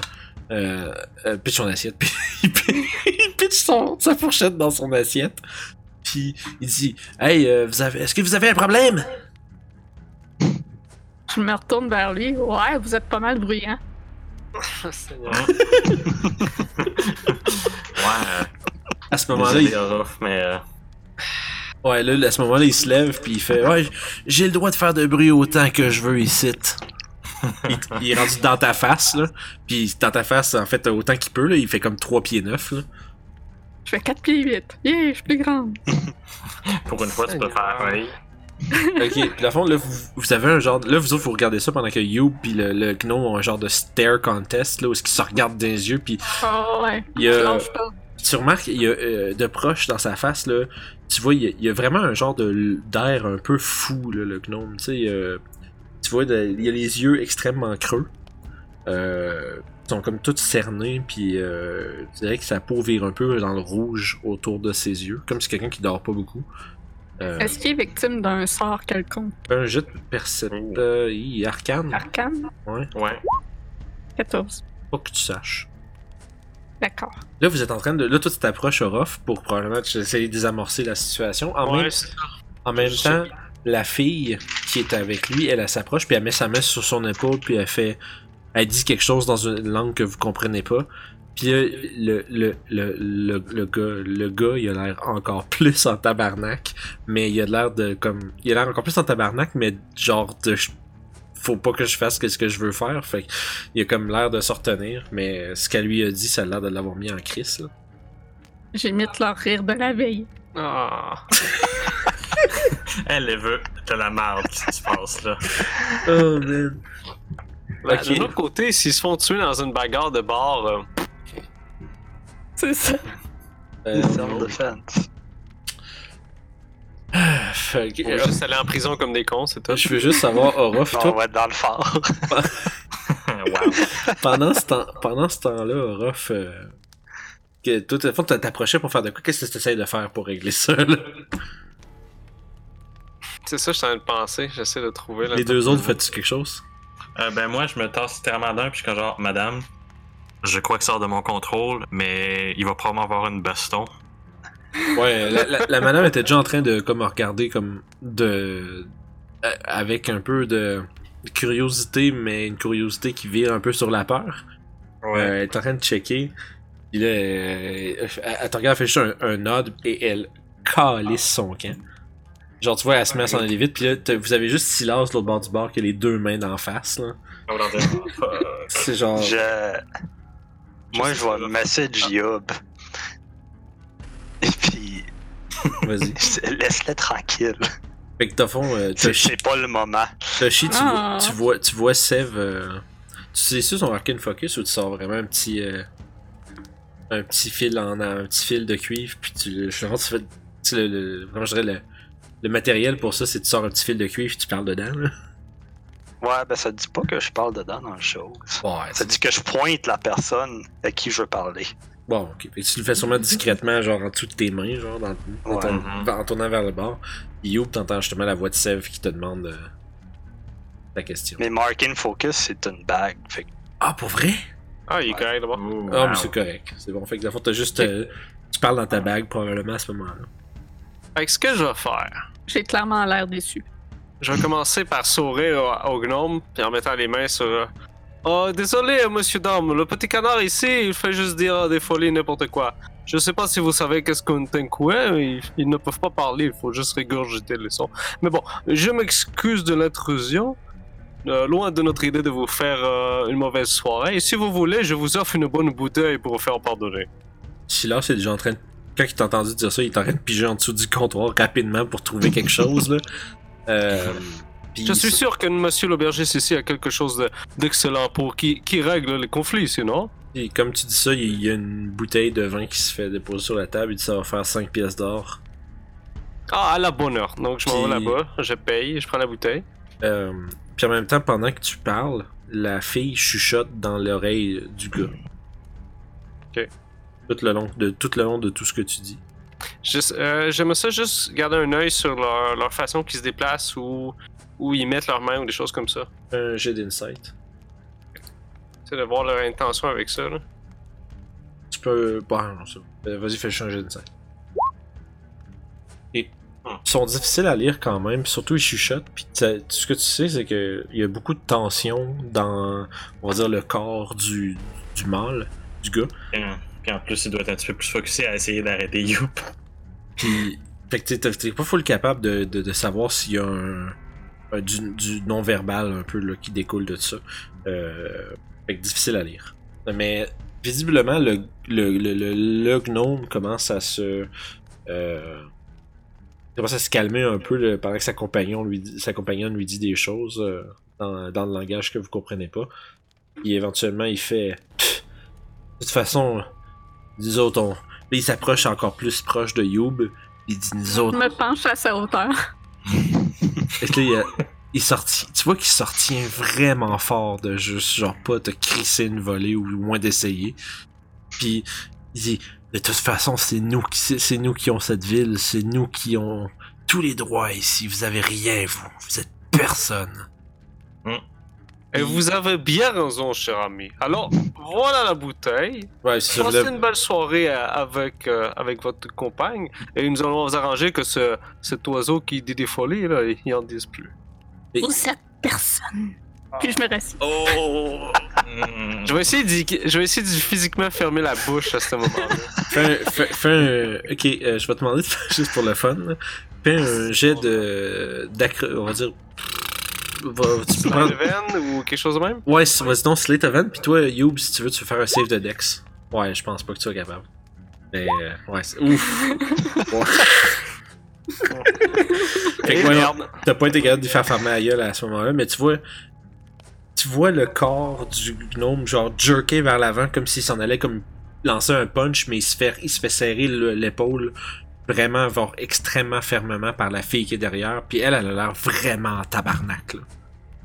Euh, euh, pitch son assiette, puis il pitch son, sa fourchette dans son assiette. Puis il dit Hey, euh, vous avez, est-ce que vous avez un problème Je me retourne vers lui. Ouais, vous êtes pas mal bruyant. Ouais, À ce moment-là, il, mais euh, ouais, là, à ce moment-là, il se lève, puis il fait Ouais, j'ai le droit de faire de bruit autant que je veux ici. il, il est rendu dans ta face, là. Puis dans ta face, en fait, autant qu'il peut, là. Il fait comme 3 pieds 9, là. Je fais 4 pieds 8. Yeah, je suis plus grande. pour une fois, tu peux faire oui. Ok, le fond, là, vous, vous avez un genre. Là, vous autres, vous regardez ça pendant que You puis le, le gnome ont un genre de stare contest, là, où ils se regardent dans les yeux, puis Oh ouais. il y Je a. Tu remarques, il y a euh, de proche dans sa face, là, tu vois, il y a, il y a vraiment un genre de d'air un peu fou, là, le gnome. Tu sais, euh, tu vois, de- il y a les yeux extrêmement creux. Euh, ils sont comme tous cernés, puis euh, tu dirais que sa peau vire un peu dans le rouge autour de ses yeux, comme si quelqu'un qui dort pas beaucoup. Euh, Est-ce qu'il est victime d'un sort quelconque? un jet de percept... euh, hi, arcane, Arcane? Ouais. 14. pas que tu saches. D'accord. Là, vous êtes en train de... Là, toi, tu t'approches Orof pour probablement essayer de désamorcer la situation. En même Ouais, c'est- En même Je temps, la fille qui est avec lui, elle, elle s'approche, puis elle met sa main sur son épaule, puis elle fait. Elle dit quelque chose dans une langue que vous comprenez pas. Puis là, le, le, le, le, le gars, le gars, il a l'air encore plus en tabarnak, mais il a l'air de comme. Il a l'air encore plus en tabarnak, mais genre de. Faut pas que je fasse ce que je veux faire. Fait que il a comme l'air de se retenir, mais ce qu'elle lui a dit, ça a l'air de l'avoir mis en crise, là. J'imite leur rire de la veille. Ah. Elle, elle veut de la merde qui se passe là. Oh man. Ben, Ok. D'un autre côté, s'ils se font tuer dans une bagarre de bar, euh, C'est ça. Euh, Self-defense. fait que- on va juste aller en prison comme des cons, c'est tout. je veux juste savoir, Orof, On toi, va être dans le phare. wow. pendant ce temps, pendant ce temps-là, Orof, euh, que toi, à fond, t'as- t'approchais pour faire de quoi? Qu'est-ce que tu essaies de faire pour régler ça là? C'est ça, je suis en train de penser. J'essaie de trouver. Là, Les deux autres, fais-tu quelque chose? Euh, ben moi, je me tasse littéralement d'un, puis je suis comme genre, Madame, je crois que ça sort de mon contrôle, mais il va probablement avoir une baston. Ouais, la, la- la madame était déjà en train de comme regarder comme de euh, avec un peu de curiosité, mais une curiosité qui vire un peu sur la peur. Euh, elle est en train de checker. Puis là, euh, elle, te regarde, elle fait juste un, un nod et elle calisse son camp. Genre, tu vois, elle se met à s'en aller vite, puis là, vous avez juste Silas, l'autre bord du bar, qui a les deux mains d'en face, là. Fuck. C'est genre. Je... Moi, je vais message Yob. Et puis, Vas-y. laisse-le tranquille. Fait que, fond, euh, C'est pas le moment. Toshi, tu, Ah. vois, tu vois, tu vois Sev. euh, tu sais ça son Arcane Focus ou tu sors vraiment un petit. euh, un petit fil en un petit fil de cuivre, puis tu le. Je pense que tu fais. tu le, le- vraiment, je dirais le, le matériel pour ça, c'est tu sors un petit fil de cuivre et tu parles dedans, là. Ouais, ben ça dit pas que je parle dedans dans le show. Ouais, Ça dit que je pointe la personne à qui je veux parler. Bon, ok. Fait que tu le fais sûrement discrètement, genre en dessous de tes mains, genre dans, dans Ouais. ton- en tournant vers le bord. Et Youb, t'entends justement la voix de Sev qui te demande euh, ta question. Mais Marking Focus, c'est une bague. Fait que Ah, pour vrai? Ah, il est correct d'abord. Ouh, Ah, wow. mais c'est correct. C'est bon. Fait que, fond, t'as juste. euh, tu parles dans ta bague, probablement, à ce moment-là. Fait que ce que je vais faire, J'ai clairement l'air déçu. Je vais commencer par sourire au, au gnome, puis en mettant les mains sur. euh, Oh, désolé, monsieur dame, le petit canard ici, il fait juste dire des folies, n'importe quoi. Je sais pas si vous savez qu'est-ce qu'un tenkou est, mais ils, ils ne peuvent pas parler, il faut juste régurgiter les sons. Mais bon, je m'excuse de l'intrusion. Euh, loin de notre idée de vous faire euh, une mauvaise soirée. Et si vous voulez, je vous offre une bonne bouteille pour vous faire pardonner. Silas est déjà en train de. Quand il t'a entendu dire ça, il est en train de piger en dessous du comptoir rapidement pour trouver quelque chose. Euh, Je suis sûr que monsieur l'aubergiste ici a quelque chose de- d'excellent pour qui, qui règle les conflits, sinon. Et comme tu dis ça, il y a- une bouteille de vin qui se fait déposer sur la table. Il dit ça va faire 5 pièces d'or. Ah, à la bonne heure. Donc je m'en vais là-bas, je paye, je prends la bouteille. Euh, puis en même temps, pendant que tu parles, la fille chuchote dans l'oreille du gars. Ok. Tout le long de tout le long de tout ce que tu dis. Euh, J'aimerais ça juste garder un œil sur leur, leur façon qu'ils se déplacent ou où ils mettent leurs mains ou des choses comme ça. Un jet d'insight. C'est de voir leur intention avec ça. Là. Tu peux. Bah, non, bon. Euh, Vas-y, fais juste un jet d'insight. Et ils sont difficiles à lire quand même, surtout ils chuchotent. Puis ce que tu sais, c'est que il y a beaucoup de tension dans, on va dire, le corps du, du mâle, du gars. Puis, puis en plus, il doit être un petit peu plus focusé à essayer d'arrêter Youp. Puis, fait que t'es- pas full capable de, de, de savoir s'il y a un, du, du non-verbal un peu là, qui découle de ça. Euh, fait que difficile à lire. Mais visiblement, le, le, le, le, gnome commence à se. Euh, commence à se calmer un peu là, pendant que sa compagnon lui sa compagnonne lui dit des choses euh, dans, dans le langage que vous comprenez pas. Et éventuellement, il fait. De toute façon, nous autres. Là, il s'approche encore plus proche de Youb. Il dit nous Je autres. me penche à sa hauteur. Que là, il, a- il sortit. Tu vois qu'il sortient vraiment fort de juste, genre, pas te crisser une volée ou moins d'essayer. Puis, il dit De toute façon, c'est nous qui c'est c'est nous qui ont cette ville, c'est nous qui ont tous les droits ici. Vous avez rien, vous. Vous êtes personne. Et vous avez bien raison, cher ami. Alors, voilà la bouteille. Ouais, c'est Passez une belle soirée euh, avec, euh, avec votre compagne. Et nous allons vous arranger que ce, cet oiseau qui dit des folies, là, il en dise plus. Et- Vous êtes personne. Puis je me rassis. Oh! Je vais essayer d'y- je vais essayer de physiquement fermer la bouche à ce moment-là. Fais un, fais, fais un- Ok, euh, je vais te demander de faire juste pour le fun. Fais un jet de. On va dire. Va- tu peux prendre. ou quelque chose de même? Ouais, vas-y donc, Slate Event, puis toi, Youb, si tu veux, tu veux faire un save de Dex. Ouais, je pense pas que tu sois capable. Mais, euh, ouais, c'est. Ouf! Fait que, ouais, t'as pas été capable d'y faire fermer la gueule à ce moment-là, mais tu vois. Tu vois le corps du gnome, genre, jerker vers l'avant, comme s'il s'en allait comme lancer un punch, mais il se fait, il se fait serrer le- l'épaule vraiment, genre, extrêmement fermement par la fille qui est derrière, puis elle, elle a l'air vraiment en tabarnak, là.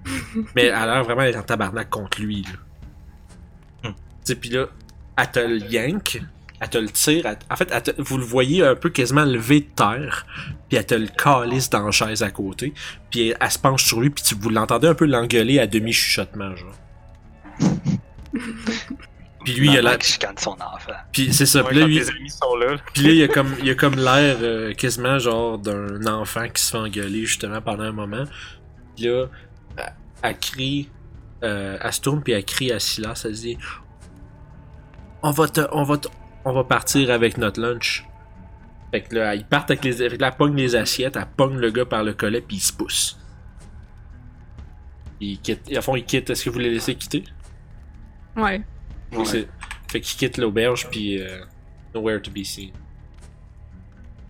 Mais elle a l'air vraiment d'être en tabarnak contre lui, là. Hmm. Puis là, elle te le yank, elle te le tire, elle- en fait, elle te- vous le voyez un peu quasiment levé de terre, puis elle te le calisse dans la chaise à côté, puis elle, elle se penche sur lui, puis tu, vous l'entendez un peu l'engueuler à demi-chuchotement, genre. puis lui, il a l'air... qui chicane son enfant. Puis c'est ça, puis là, lui, puis là, il y a comme, il y a comme l'air euh, quasiment genre d'un enfant qui se fait engueuler justement pendant un moment. Puis là, elle, elle crie, euh, elle se tourne puis elle crie à Silas, elle dit On va te, on va te- on va partir avec notre lunch. Fait que là, ils partent avec les, fait que là, elle pogne les assiettes, elle pogne le gars par le collet puis il se pousse. Il quitte, et à fond, il quitte. Est-ce que vous les laissez quitter? Ouais. Fait que c'est- Fait qu'il quitte l'auberge puis euh, nowhere to be seen.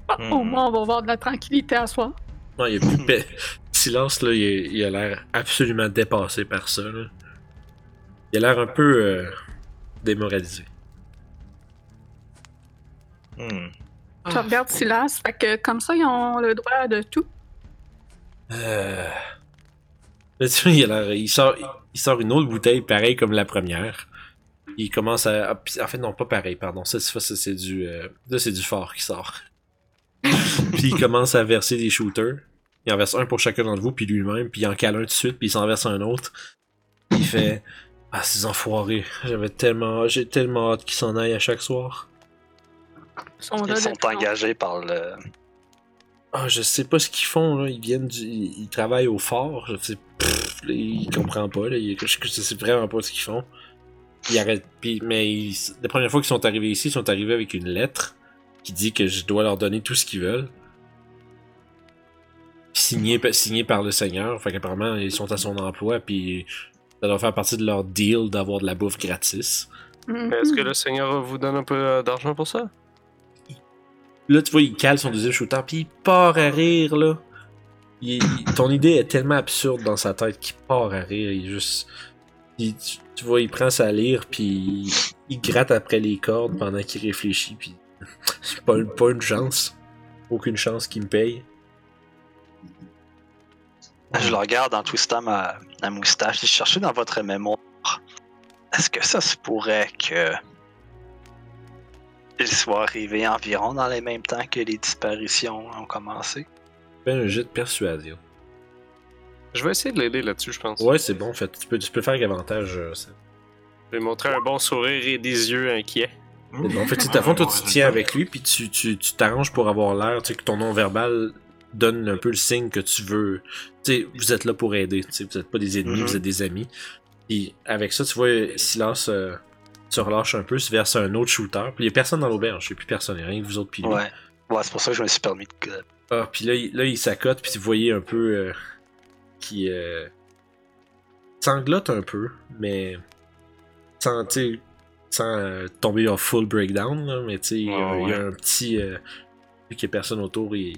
Ah, Hmm. Au moins, on va avoir de la tranquillité à soi. Non, il y a plus Silence, là, il, est- il a l'air absolument dépassé par ça. Là. Il a l'air un peu euh, démoralisé. Hmm. Je regarde Silas, fait que comme ça, ils ont le droit de tout. Euh... Mais tu vois, il, a l'air- il, sort, il sort une autre bouteille pareille comme la première. Il commence à. En fait, non, pas pareil, pardon. Ça, c'est, du. euh, Là, c'est du fort qui sort. puis il commence à verser des shooters. Il en verse un pour chacun d'entre vous, puis lui-même, puis il en cale un tout de suite, puis il s'en verse un autre. Il fait Ah, ces enfoirés. J'avais tellement. J'ai tellement hâte qu'ils s'en aillent à chaque soir. Ils sont Ils engagés par le. Ah, je sais pas ce qu'ils font, là. Ils viennent du. Ils, travaillent au fort. Je sais. Pff, là, ils comprennent pas, là. Je sais vraiment pas ce qu'ils font. Arrêtent. Puis, mais ils- la première fois qu'ils sont arrivés ici, ils sont arrivés avec une lettre qui dit que je dois leur donner tout ce qu'ils veulent. Signé, signé par le Seigneur. Fait qu'apparemment, ils sont à son emploi, puis ça doit faire partie de leur deal d'avoir de la bouffe gratis. Mhm. Mais Est-ce que le Seigneur vous donne un peu euh, d'argent pour ça? Là, tu vois, il cale son deuxième shooter, puis il part à rire, là. il- il- ton idée est tellement absurde dans sa tête qu'il part à rire. Il juste. Il- tu, tu vois, il prend sa lyre, puis il, il gratte après les cordes pendant qu'il réfléchit, puis. pas, une- pas une chance. Aucune chance qu'il me paye. Je le regarde en twistant ma, ma moustache. Je cherchais dans votre mémoire. Est-ce que ça se pourrait que. Il soit arrivé environ dans les mêmes temps que les disparitions ont commencé? Fais un jet de persuasion. Je vais essayer de l'aider là-dessus, je pense. Ouais, c'est bon, en fait. Tu peux, tu peux faire avec avantage. euh, ça. Je vais montrer un bon sourire et des yeux inquiets. C'est bon. En fait, tu à fond, toi, tu te tiens avec lui, puis tu tu- tu t'arranges pour avoir l'air, tu sais, que ton nom verbal donne un peu le signe que tu veux. Tu sais, vous êtes là pour aider, tu sais, vous êtes pas des ennemis, Mhm. vous êtes des amis. Et avec ça, tu vois, Silas euh, se relâche un peu, se verse un autre shooter, puis il y a personne dans l'auberge, il y a plus personne, il y a rien que vous autres, puis lui. Ouais. Ouais, c'est pour ça que je me suis permis de. Ah, puis là, il- là, il s'accote, puis vous voyez un peu euh, qui euh, sanglote un peu, mais sans, sans euh, tomber en full breakdown, là, mais tu sais, il y a- Ouais, il y a ouais. un petit. Euh, vu qu'il y a personne autour, il,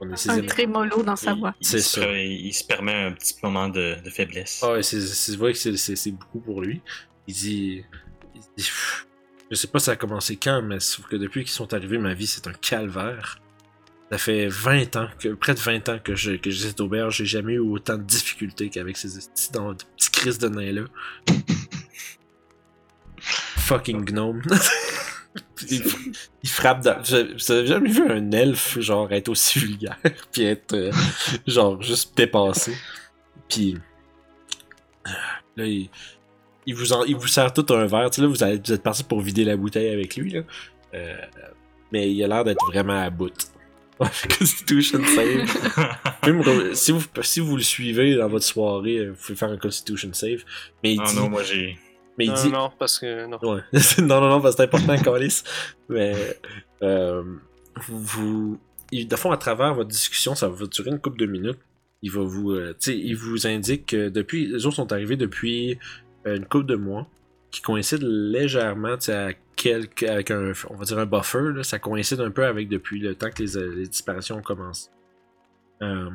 on a ses Un trémolo dans sa Il- voix. il C'est se ça. Il, se permet un petit moment de, de faiblesse. Ah, c'est, vrai que c'est, beaucoup pour lui. Il dit, il dit, Pff, je sais pas ça a commencé quand, mais sauf que depuis qu'ils sont arrivés, ma vie c'est un calvaire. Ça fait 20 ans, que, près de 20 ans que je, que j'ai cette auberge, j'ai jamais eu autant de difficultés qu'avec ces petits, crises de nains là. Fucking gnome. il, frappe dans. Vous avez jamais vu un elfe, genre, être aussi vulgaire, puis être, euh, genre, juste dépassé? Puis. Là, il, vous en- il vous sert tout un verre. Tu sais, là, vous êtes parti pour vider la bouteille avec lui, là. Euh, mais il a l'air d'être vraiment à bout. Constitution save. Si, vous, si vous le suivez dans votre soirée, vous pouvez faire un Constitution save. Mais il Ah dit. non, moi j'ai. mais il non, dit non, parce que non. Ouais. non, non, non, parce que c'est important, Calis. Mais, euh, vous, il- de fond, à travers votre discussion, ça va durer une couple de minutes. Il va vous, euh, tu sais, il vous indique que depuis, les autres sont arrivés depuis euh, une couple de mois, qui coïncide légèrement, à quelques, avec un, on va dire un buffer, là, ça coïncide un peu avec depuis le temps que les, euh, les disparitions ont commencé. Euh,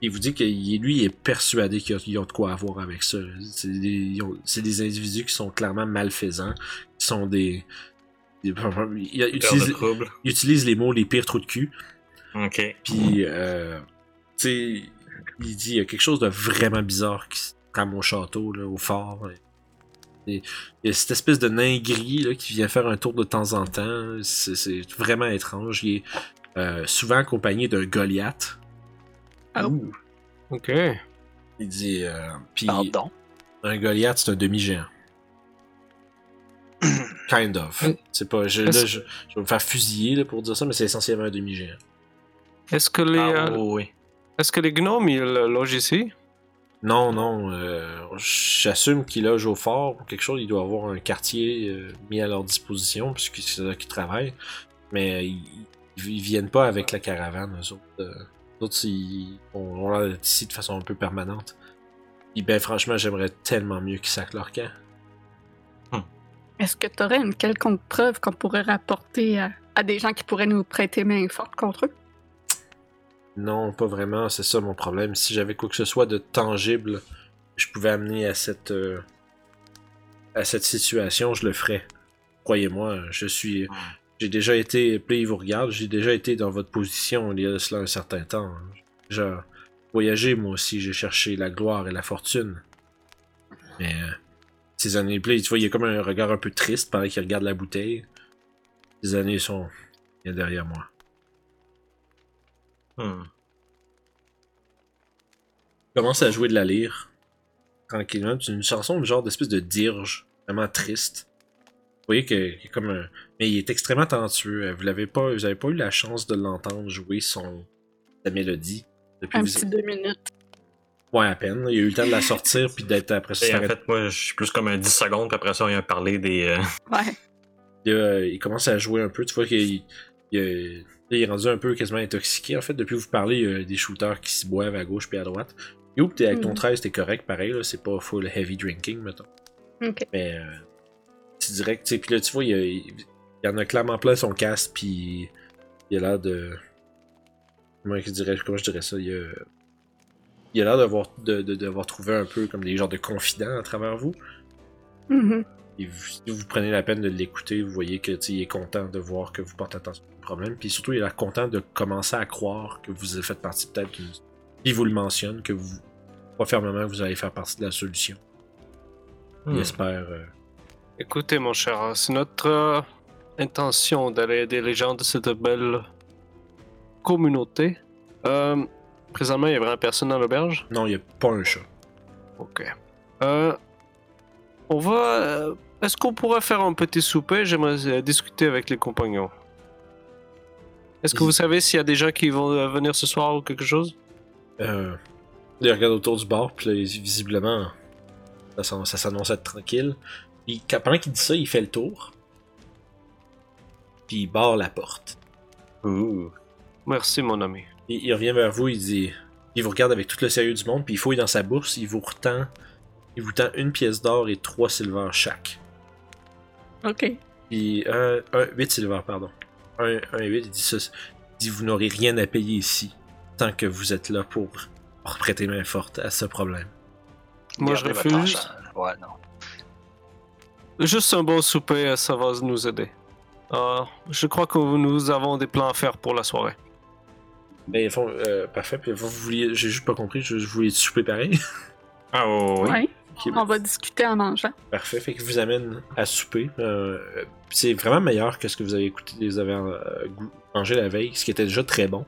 il vous dit que lui il est persuadé qu'ils ont, ils de quoi avoir avec ça. C'est des, ils individus qui sont clairement malfaisants, qui sont des. des- il, Peur utilise, de trouble. il utilise les mots les pires trous de cul. Ok. Puis, euh, tu sais, il dit il y a quelque chose de vraiment bizarre qui se trame au château, là, au fort. Il y a cette espèce de nain gris là, qui vient faire un tour de temps en temps. C'est c'est vraiment étrange. Il est euh, souvent accompagné d'un Goliath. Oh. Ok. Il dit. euh, Pardon. un Goliath, c'est un demi-géant. kind of. Mm. C'est pas. Je, là, je, je vais me faire fusiller là, pour dire ça, mais c'est essentiellement un demi-géant. Est-ce que les, Ah, euh, oui, oui. est-ce que les gnomes ils euh, logent ici? Non, non. euh, J'assume qu'il loge au fort ou quelque chose. Il doit avoir un quartier euh, mis à leur disposition, puisque c'est là qu'ils travaillent. Mais ils, ils viennent pas avec la caravane, eux autres. euh, autres, ils ont l'air d'être ici de façon un peu permanente. Et ben, franchement, j'aimerais tellement mieux qu'ils sacent leur camp. Est-ce que tu aurais une quelconque preuve qu'on pourrait rapporter à, à des gens qui pourraient nous prêter main forte contre eux? Non, pas vraiment, c'est ça mon problème. Si j'avais quoi que ce soit de tangible, je pouvais amener à cette euh, à cette situation, je le ferais. Croyez-moi, je suis j'ai déjà été, puis il vous regarde, j'ai déjà été dans votre position il y a de cela un certain temps. J'ai voyagé moi aussi, j'ai cherché la gloire et la fortune. Mais euh, ces années, là, tu vois, il y a comme un regard un peu triste pendant qu'il regarde la bouteille. Ces années sont bien derrière moi. Hmm. commence à jouer de la lyre. Tranquillement. C'est une chanson, genre d'espèce de dirge. Vraiment triste. Vous voyez que- a comme un. Mais il est extrêmement talentueux. Vous l'avez pas. Vous avez pas eu la chance de l'entendre jouer son. sa mélodie. Depuis Un vous- petit deux minutes. Ouais, à peine. Il a eu le temps de la sortir puis d'être après ça. En fait, moi, je suis plus comme un 10 secondes, puis après ça, on vient parler des. euh, Ouais. Euh, il commence à jouer un peu. Tu vois qu'il il, euh, il est rendu un peu quasiment intoxiqué. En fait, depuis que vous parlez, il y a des shooters qui se boivent à gauche puis à droite. Youp, t'es avec ton Mhm. 13, t'es correct, pareil. là, C'est pas full heavy drinking, mettons. Ok. Mais euh, c'est direct, tu sais. Puis là, tu vois, il y, a- il y en a clairement plein son casque, puis il a l'air de. comment je dirais, comment je dirais ça, il a, il a l'air d'avoir de, de- d'avoir trouvé un peu comme des genres de confidents à travers vous. Mhm. Et vous, si vous prenez la peine de l'écouter, vous voyez que il est content de voir que vous portez attention problème. Puis surtout, il a l'air content de commencer à croire que vous faites partie peut-être d'une. Il vous le mentionne, que vous. Pas fermement, que vous allez faire partie de la solution. Il Hmm. espère. euh, Écoutez, mon cher, c'est notre euh, intention d'aller aider les gens de cette belle communauté. Euh, présentement, il y a vraiment personne dans l'auberge? Non, il n'y a pas un chat. Ok. Euh, on va. euh, Est-ce qu'on pourrait faire un petit souper? J'aimerais euh, discuter avec les compagnons. Est-ce que Ils- vous savez s'il y a des gens qui vont euh, venir ce soir ou quelque chose? Euh, il regarde autour du bar, puis là, visiblement, ça, s'annonce être tranquille. Puis pendant qu'il dit ça, il fait le tour. Puis il barre la porte. Ouh. Merci, mon ami. Il, il revient vers vous, il dit. Il vous regarde avec tout le sérieux du monde, puis il fouille dans sa bourse, il vous retend. Il vous tend une pièce d'or et trois silvers chaque. Ok. Puis un, un 8 silvers, pardon. Un, un 8, il dit ça. Il dit vous n'aurez rien à payer ici, tant que vous êtes là pour, pour prêter main forte à ce problème. Moi, je Gardez refuse. Ouais, non. Juste un bon souper, euh, ça va nous aider. Euh, je crois que nous avons des plans à faire pour la soirée. Ben, ils font, euh, parfait. Puis vous vouliez, j'ai juste pas compris, je, je voulais souper pareil. Ah, oh, oui. Ouais. On va discuter en mangeant. Parfait, fait que vous amène à souper. Euh, c'est vraiment meilleur que ce que vous avez écouté, vous avez euh, mangé la veille, ce qui était déjà très bon.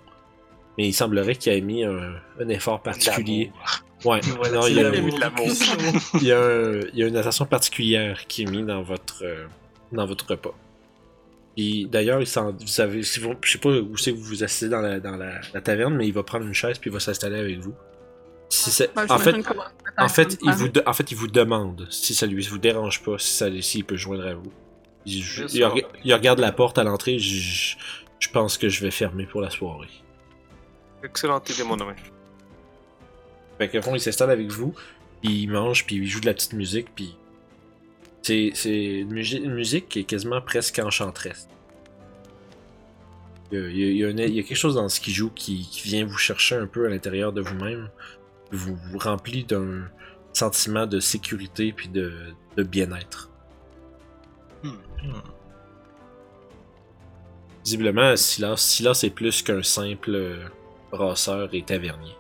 Mais il semblerait qu'il ait mis un, un effort particulier. Ouais, Voilà, non, il y, a, la- de l'amour. il, y a un- il y a une attention particulière qui est mise dans votre, euh, dans votre repas. Puis d'ailleurs, vous savez, si vous, je sais pas où c'est que vous vous asseyez dans, la, dans la, la taverne, mais il va prendre une chaise puis il va s'installer avec vous. Si Ouais, en fait, en fait, il vous, de- en fait, il vous demande si ça lui vous dérange pas, si ça, s'il peut joindre à vous. Il, regarde la porte à l'entrée. Je, je- pense que je vais fermer pour la soirée. Excellente idée, mon ami. Fait que, au fond, il s'installe avec vous, puis il mange, puis il joue de la petite musique, puis c'est c'est une, une musique qui est quasiment presque enchanteresse. Il y a, il y a- il y quelque chose dans ce qu'il joue qui, qui vient vous chercher un peu à l'intérieur de vous-même, vous, vous remplit d'un sentiment de sécurité puis de, de bien-être. Hmm. Visiblement, Silas, Silas est plus qu'un simple euh, brasseur et tavernier.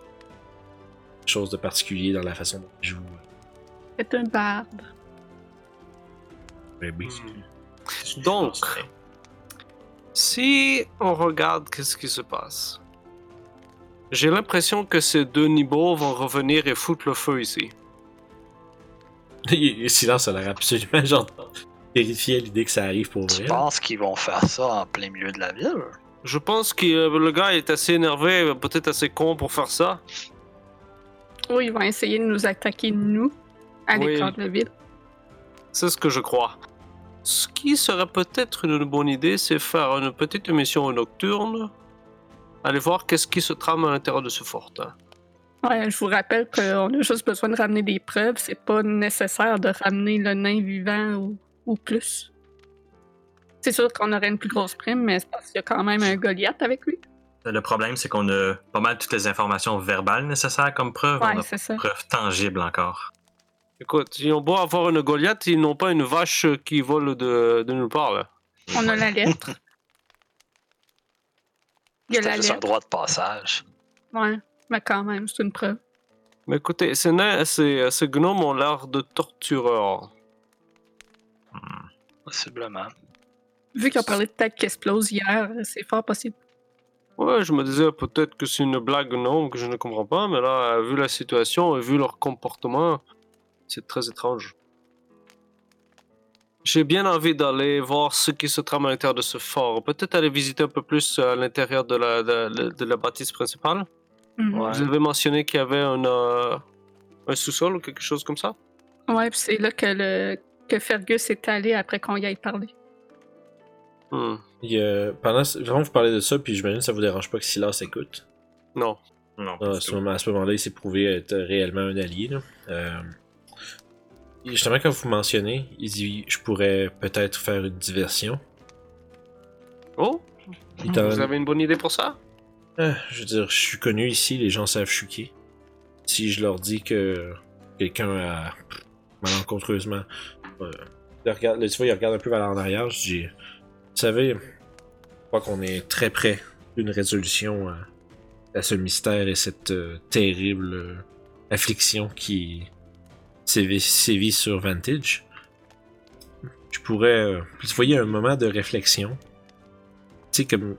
Quelque chose de particulier dans la façon dont il joue. C'est un barde. Ben oui. Donc, si on regarde qu'est-ce qui se passe, j'ai l'impression que ces deux niveaux vont revenir et foutre le feu ici. Et Silence a l'air absolument genre terrifié à l'idée que ça arrive pour Tu vrai. penses qu'ils vont faire ça en plein milieu de la ville? Je pense que euh, le gars est assez énervé, euh, peut-être assez con pour faire ça. Oui, ils vont essayer de nous attaquer, nous, à Oui. l'écart de la ville. C'est ce que je crois. Ce qui serait peut-être une bonne idée, c'est faire une petite émission nocturne. Aller voir qu'est-ce qui se trame à l'intérieur de ce fort. hein. Ouais, je vous rappelle qu'on a juste besoin de ramener des preuves. C'est pas nécessaire de ramener le nain vivant ou, ou plus. C'est sûr qu'on aurait une plus grosse prime, mais c'est parce qu'il y a quand même un Goliath avec lui. Le problème, c'est qu'on a pas mal toutes les informations verbales nécessaires comme preuve. on Ouais, a c'est ça. preuves tangibles encore. Écoute, ils ont beau avoir une Goliath, ils n'ont pas une vache qui vole de, de nulle part. Là. On a la lettre. Il y a C'était juste un droit de passage. Ouais, mais quand même, c'est une preuve. Mais écoutez, ces, nains- ces, ces gnomes ont l'air de tortureurs. Hmm. Possiblement. Vu ont parlé de tête qui explose hier, c'est fort possible. Ouais, je me disais peut-être que c'est une blague gnome que je ne comprends pas, mais là, vu la situation et vu leur comportement, c'est très étrange. J'ai bien envie d'aller voir ce qui se trame à l'intérieur de ce fort. Peut-être aller visiter un peu plus à l'intérieur de la, de, de la bâtisse principale. Mhm. Ouais. Vous avez mentionné qu'il y avait un, euh, un sous-sol ou quelque chose comme ça? Ouais, puis c'est là que, le, que Fergus est allé après qu'on y aille parler. Hmm, pendant ce- vraiment vous parlez de ça, puis j'imagine que ça vous dérange pas que Silas écoute. Non. Non, à ce tout. moment- à ce moment-là, il s'est prouvé être réellement un allié. là. Euh, justement, quand vous mentionnez, il dit Je pourrais peut-être faire une diversion. Oh, vous avez une bonne idée pour ça? Ah, je veux dire, je suis connu ici, les gens savent chuquer. Si je leur dis que quelqu'un a malencontreusement. euh, il regarde, là, tu vois, il regarde un peu vers en arrière, je dis Vous savez, je crois qu'on est très près d'une résolution à, à ce mystère et cette euh, terrible euh, affliction qui sévit, sévit sur Vantage. Je pourrais. euh, tu voyais un moment de réflexion. Tu sais, comme.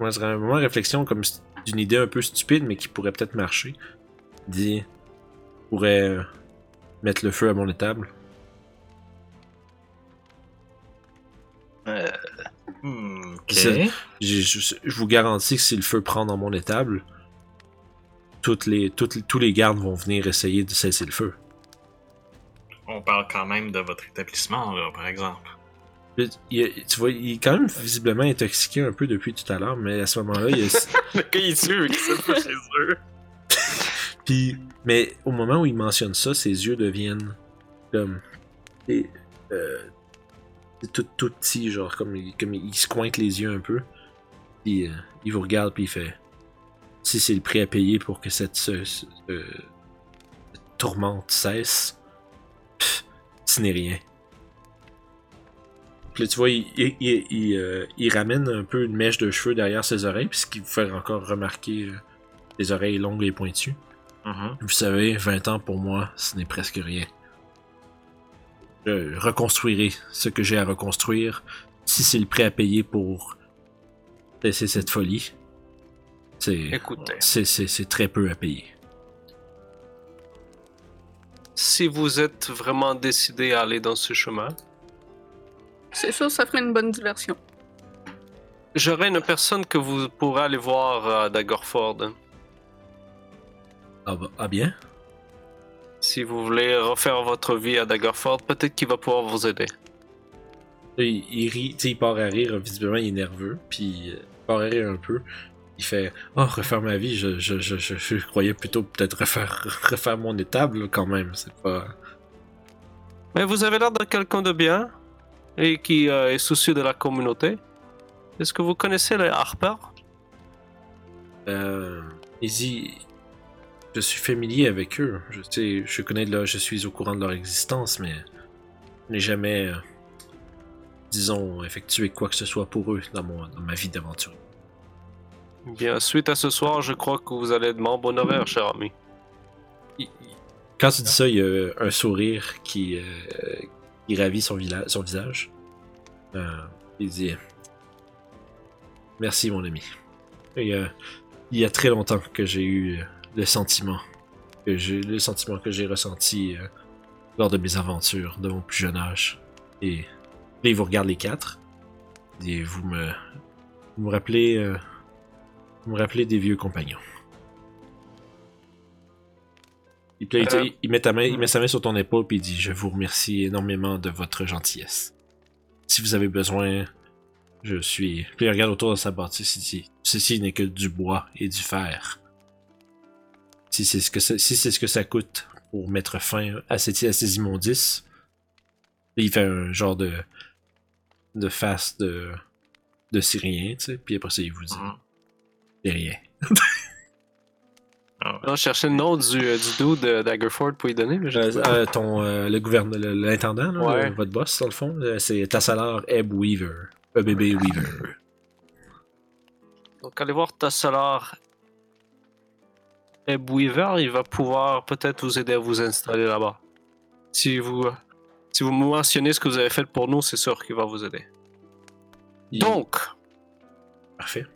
Moi, dirais un moment de réflexion comme d'une idée un peu stupide, mais qui pourrait peut-être marcher. Dit. Je pourrais euh, mettre le feu à mon étable. Euh, Hmm, ok. C'est- Je, je- je vous garantis que si le feu prend dans mon étable, toutes les, toutes tous les gardes vont venir essayer de cesser le feu. On parle quand même de votre établissement, là, par exemple. Il- tu vois, il est quand même visiblement intoxiqué un peu depuis tout à l'heure, mais à ce moment-là, il est... Le gars, il est sûr qu'il s'est fait chez eux. Puis, mais au moment où il mentionne ça, ses yeux deviennent comme. et, euh, tout, tout petits, genre, comme, il- comme il se cointe les yeux un peu. Puis, euh, il vous regarde, puis il fait Si c'est le prix à payer pour que cette, ce- ce- euh, cette tourmente cesse, pff, ce n'est rien. Puis là, tu vois, il, il, il- il, euh, il ramène un peu une mèche de cheveux derrière ses oreilles, puis ce qui vous fait encore remarquer euh, les oreilles longues et pointues. Mhm. Vous savez, 20 ans pour moi, ce n'est presque rien. Je reconstruirai ce que j'ai à reconstruire, si c'est le prix à payer pour laisser cette folie. C'est, c'est, c'est très peu à payer. Si vous êtes vraiment décidé à aller dans ce chemin, C'est sûr, ça ferait une bonne diversion. j'aurai une personne que vous pourrez aller voir à Daggerford. Ah, bah- ah bien? Si vous voulez refaire votre vie à Daggerford, peut-être qu'il va pouvoir vous aider. Il, rit, il part à rire, visiblement il est nerveux, puis euh, il part à rire un peu. Il fait Oh, refaire ma vie, je, je, je, je, je croyais plutôt peut-être refaire, refaire mon étable quand même, c'est pas. Mais vous avez l'air de quelqu'un de bien et qui euh, est soucieux de la communauté. Est-ce que vous connaissez les Harper Euh, dit, je suis familier avec eux. Je sais, je connais leur, je suis au courant de leur existence, mais je n'ai jamais, euh, disons, effectué quoi que ce soit pour eux dans mon, dans ma vie d'aventure. Bien, suite à ce soir, je crois que vous allez être membre honoraire, cher ami. Quand tu dis ça, il y a un sourire qui, euh, ravit son, visage. Euh, il dit, merci mon ami. Euh, il y a très longtemps que j'ai eu le sentiment que j'ai le sentiment que j'ai ressenti lors de mes aventures de mon plus jeune âge. Et là, il vous regarde les quatre. Et vous me, vous me rappelez, vous me rappelez des vieux compagnons. Et il, Euh, il met ta main, il met sa main sur ton épaule puis il dit Je vous remercie énormément de votre gentillesse. Si vous avez besoin, je suis. Puis il regarde autour de sa bâtisse, il dit Ceci n'est que du bois et du fer. Si c'est ce que ça, si c'est ce que ça coûte pour mettre fin à, cette, à ces immondices, il fait un genre de de face de de Syrien, tu sais. Puis après ça, il vous dit Mhm. C'est rien. Ah ouais. Là, je cherchais le nom du, euh, du dude de Daggerford pour y donner, mais Euh, euh, ton le, le gouverneur, l'intendant, Ouais. votre boss dans le fond, euh, c'est Tassalar Ebb Weaver, EBB Weaver. Donc, allez voir Tassalar Ebb Weaver, il va pouvoir peut-être vous aider à vous installer là-bas. Si vous, si vous mentionnez ce que vous avez fait pour nous, c'est sûr qu'il va vous aider. Il- Donc, parfait.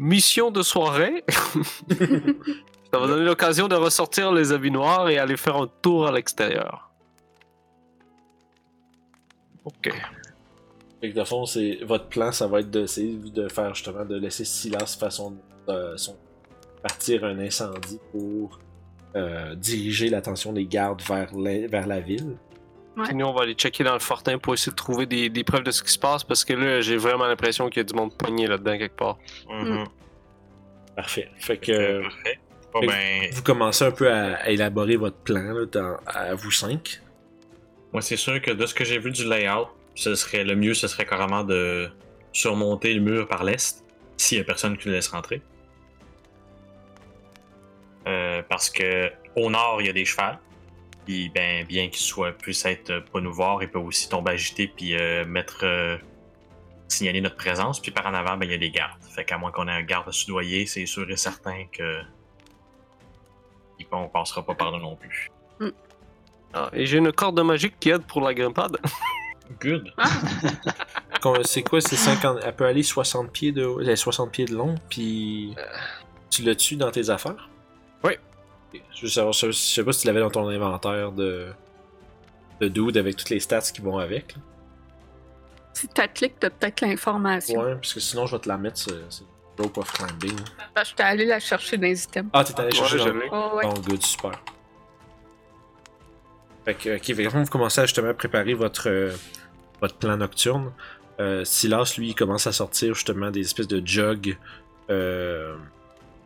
Mission de soirée. Ça va donner l'occasion de ressortir les habits noirs et aller faire un tour à l'extérieur. Ok. Fait que de fond, c'est votre plan, ça va être d'essayer de faire justement de laisser Silas faire son, euh, son- partir un incendie pour euh, diriger l'attention des gardes vers la, vers la ville. Ouais. Puis nous, on va aller checker dans le fortin pour essayer de trouver des, des preuves de ce qui se passe parce que là, j'ai vraiment l'impression qu'il y a du monde poigné là-dedans quelque part. Mhm. Parfait. Fait que parfait. Bon, fait- ben, vous commencez un peu à, à élaborer votre plan là, dans- à vous cinq. moi, c'est sûr que de ce que j'ai vu du layout, ce serait le mieux, ce serait carrément de surmonter le mur par l'est. S'il y a personne qui le laisse rentrer. Euh, parce que au nord, il y a des chevals. Puis ben, bien qu'ils soient puissent être euh, pas nous voir, ils peuvent aussi tomber agités puis euh, mettre euh, signaler notre présence. Puis par en avant, ben, il y a des gardes. Fait qu'à moins qu'on ait un garde à soudoyer, c'est sûr et certain que il- on passera pas par là non plus. Ah, et j'ai une corde magique qui aide pour la grimpade. Good. Qu'on- C'est quoi, c'est 50. Elle peut aller 60 pieds de, haut- euh, 60 pieds de long, puis. Tu l'as tu dans tes affaires? Oui. Je, veux savoir, je, je sais pas si tu l'avais dans ton inventaire de. de dude avec toutes les stats qui vont avec. là. Si tu cliques, t'as peut-être l'information. Ouais, parce que sinon je vais te la mettre, c'est Rope of Climbing. Ben, je t'ai allé la chercher dans les items. Ah, t'es allé chercher Ouais, dans-. Oh, ouais. Bon, good, super. Fait que, ok, vous commencez à justement à préparer votre, euh, votre plan nocturne, euh, Silas, lui, il commence à sortir justement des espèces de jugs euh,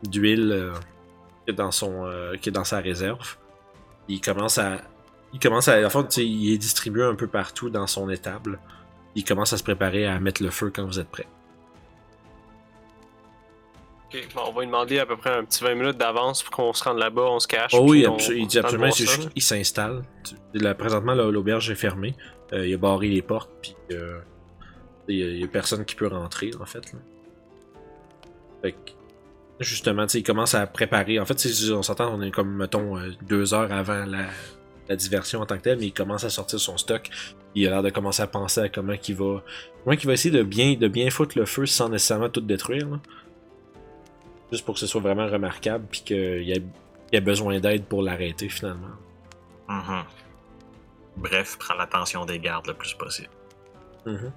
d'huile euh, qui est dans son euh, qui est dans sa réserve. Il commence à il commence à, en fait, il est distribué un peu partout dans son étable. Il commence à se préparer à mettre le feu quand vous êtes prêts. Ok, bon, on va lui demander à peu près un petit 20 minutes d'avance pour qu'on se rende là-bas, on se cache. Oh oui, on- il dit absolument, qu'il s'installe. Présentement, l'auberge est fermée. Euh, il a barré les portes, puis euh, il y a- il personne qui peut rentrer, en fait. là. Fait que, justement, tu sais, il commence à préparer. En fait, on s'entend, on est comme, mettons, euh, deux heures avant la, la diversion en tant que telle, mais il commence à sortir son stock. Il a l'air de commencer à penser à comment il va, comment il va essayer de bien, de bien foutre le feu sans nécessairement tout détruire. là. Juste pour que ce soit vraiment remarquable, puis qu'il y y a besoin d'aide pour l'arrêter finalement. Mhm. Bref, prends l'attention des gardes le plus possible. Mhm.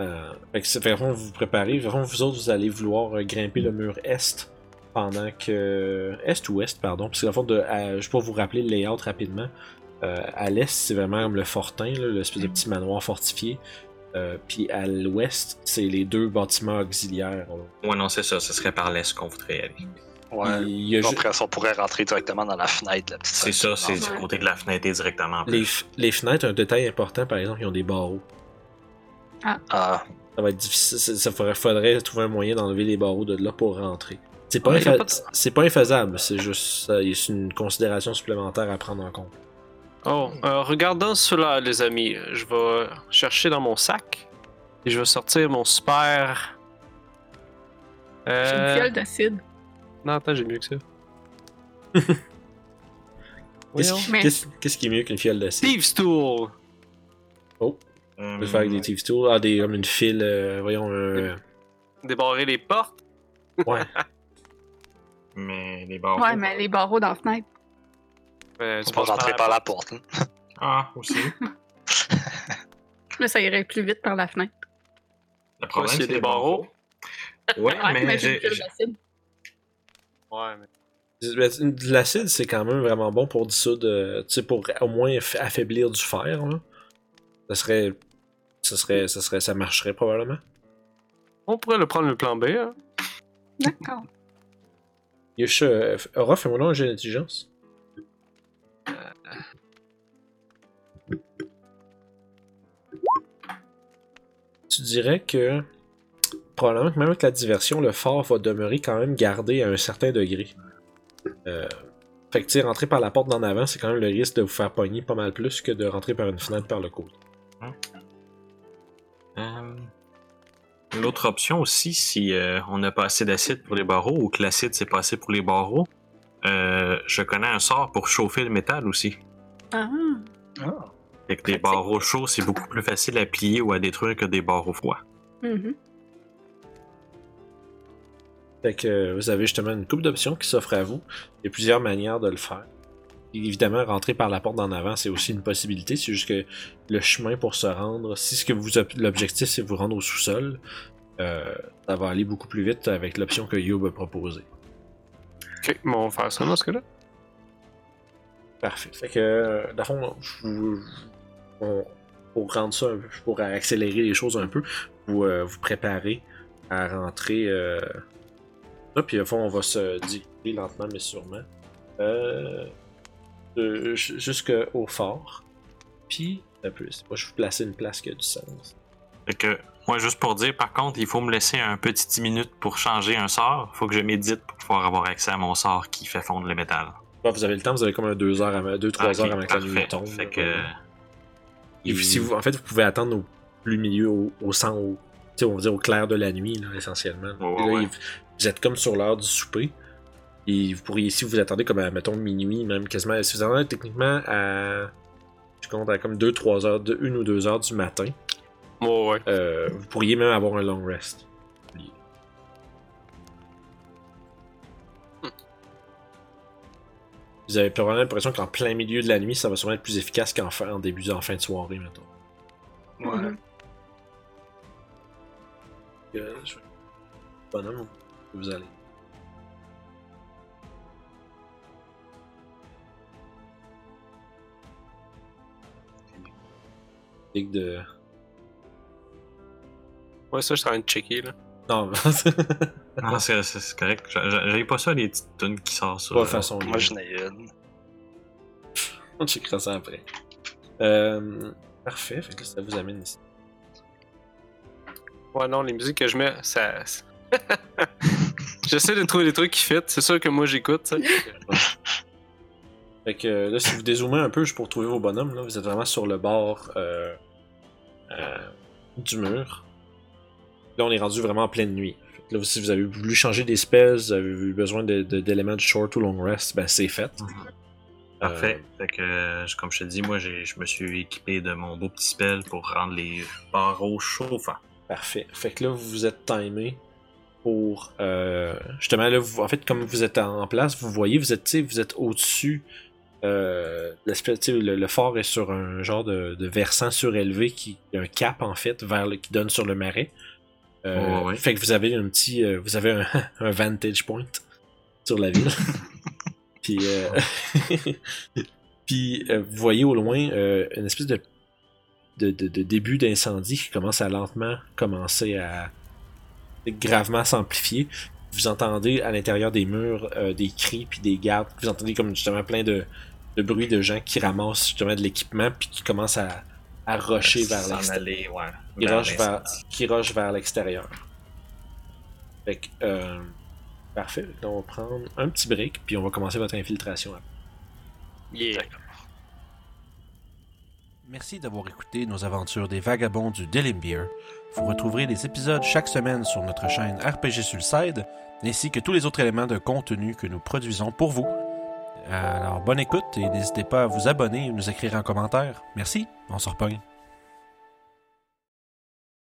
Euh, fait que c'est fait que vous vous préparez. Que vous autres, vous allez vouloir euh, grimper le mur est pendant que. Est ou ouest, pardon. Parce que, dans le fond, de, à- juste pour vous rappeler le layout rapidement, euh, à l'est, c'est vraiment comme le fortin, l'espèce de petit manoir fortifié. Euh, Puis à l'ouest, c'est les deux bâtiments auxiliaires. là. Ouais, non, c'est ça. Ce serait par l'est qu'on voudrait aller. Ouais. Il y a ju- Après on pourrait rentrer directement dans la fenêtre, la petite C'est ça, c'est du côté de la fenêtre et directement en les, les fenêtres, un détail important, par exemple, ils ont des barreaux. Ah, Ça va être difficile. ça- Ça faudrait, faudrait trouver un moyen d'enlever les barreaux de là pour rentrer. C'est pas, infa- pas de- c'est pas infaisable, c'est juste c'est une considération supplémentaire à prendre en compte. Oh, euh, regardons cela, les amis. Je vais chercher dans mon sac et je vais sortir mon super. J'ai Euh... une fiole d'acide. Non, attends, j'ai mieux que ça. Qu'est-ce qui, Mais- qui est mieux qu'une fiole d'acide? Thieves Tool! On peut le faire avec des Thieves Tools. Ah, des, comme une file, euh, voyons. Débarrer les portes? Ouais. Mais les barreaux. Ouais, mais les barreaux dans la fenêtre. Euh, tu passes rentrer par la porte. hein. Ah, aussi. Mais ça irait plus vite par la fenêtre. Le problème, s'il y a c'est des les barreaux. Ouais, Ouais, mais j'ai j'ai. Ouais, mais. De l'acide, c'est quand même vraiment bon pour dissoudre, euh, tu sais, pour au moins aff- affaiblir du fer, là. Ça serait... Ça serait... Ça serait... Ça marcherait probablement. On pourrait le prendre le plan B, hein. D'accord. Yush, euh, Aura, fais-moi un jeu d'intelligence. Tu dirais que probablement que même avec la diversion, le fort va demeurer quand même gardé à un certain degré. Euh, fait que tu sais, rentrer par la porte d'en avant, c'est quand même le risque de vous faire pogner pas mal plus que de rentrer par une fenêtre par le côté. Euh, L'autre option aussi, si euh, on n'a pas assez d'acide pour les barreaux ou que l'acide c'est pas assez pour les barreaux, euh, je connais un sort pour chauffer le métal aussi. Ah, Fait que des barreaux chauds, c'est beaucoup plus facile à plier ou à détruire que des barreaux froids. mhm. Fait que euh, vous avez justement une coupe d'options qui s'offre à vous. Il y a plusieurs manières de le faire. Évidemment, rentrer par la porte d'en avant, c'est aussi une possibilité. C'est juste que le chemin pour se rendre, si ce que vous l'objectif c'est vous rendre au sous-sol, euh, ça va aller beaucoup plus vite avec l'option que Youb a proposée. Ok, bon, on va faire ça dans ce cas-là. Parfait. Fait que, euh, dans fond, vous- on- pour rendre ça, un peu- pour accélérer les choses un peu, vous euh, vous préparez à rentrer. Euh, là, puis au fond, on va se diriger lentement mais sûrement euh, ju- jusqu'au fort. Puis, un peu, pas, je vais vous placer une place qui a du sens. Fait que, moi, juste pour dire, par contre, il faut me laisser un petit 10 minutes pour changer un sort. Faut que je médite pour pouvoir avoir accès à mon sort qui fait fondre le métal. Vous avez le temps, vous avez comme un 2 heures, à, deux, trois heures ok, avant que la nuit tombe. Fait Et si vous, en fait, vous pouvez attendre au plus milieu, au, au sang, au, on va dire au clair de la nuit, là, essentiellement. Ouais, là, ouais. vous êtes comme sur l'heure du souper. Et vous pourriez, si vous attendez comme à, mettons, minuit, même quasiment, si vous attendez techniquement à, je compte à comme 2-3 heures, de, une ou deux heures du matin, Ouais, ouais. euh, vous pourriez même avoir un long rest. Vous avez probablement l'impression qu'en plein milieu de la nuit, ça va sûrement être plus efficace qu'en fin, en début, en fin de soirée, mettons. Ouais. Euh, je vais- Bonhomme, où vous allez. Ligue de. Ouais, ça, je suis en train de checker, là. Non, non, c'est correct. J'a- j'a- J'avais pas ça, les petites tunes qui sortent sur. pas de façon. Moi, j'en ai une. On checkera ça après. Euh, parfait, fait que ça vous amène ici. Ouais, non, les musiques que je mets, ça. J'essaie de trouver des trucs qui fit. C'est sûr que moi, j'écoute, ça. Fait que euh, là, si vous dézoomez un peu juste pour trouver vos bonhommes, là, vous êtes vraiment sur le bord euh, euh, du mur. Là, on est rendu vraiment en pleine nuit. Fait que là, si vous avez voulu changer des spells, vous avez eu besoin de- de- d'éléments de, short ou long rest, ben c'est fait. Parfait. Fait que, euh, comme je te dis, moi, j'ai- je me suis équipé de mon beau petit spell pour rendre les barreaux chauffants. Parfait. Fait que là, vous vous êtes timé pour. euh, justement, là, vous- en fait, comme vous êtes en place, vous voyez, vous êtes, vous êtes au-dessus. Euh, le, le fort est sur un genre de, de versant surélevé qui un cap en fait vers le, qui donne sur le marais. Euh, ouais. Fait que vous avez un petit, euh, vous avez un, un vantage point sur la ville. Puis, puis vous voyez au loin une espèce de de, de- de début d'incendie qui commence à lentement commencer à gravement s'amplifier. Vous entendez à l'intérieur des murs des cris puis des gardes. Vous entendez comme justement plein de, de bruits de gens qui ramassent justement de l'équipement puis qui commencent à, à rusher vers l'extérieur. ouais. Qui vers rushent vers, l'incendie. qui rushent vers l'extérieur. Fait que, euh, parfait. Là, on va prendre un petit break puis on va commencer votre infiltration. Yeah. Merci d'avoir écouté nos aventures des vagabonds du Delimbeer. Vous retrouverez les épisodes chaque semaine sur notre chaîne RPG Sulcide, ainsi que tous les autres éléments de contenu que nous produisons pour vous. Alors, bonne écoute et n'hésitez pas à vous abonner et nous écrire en commentaire. Merci, on se.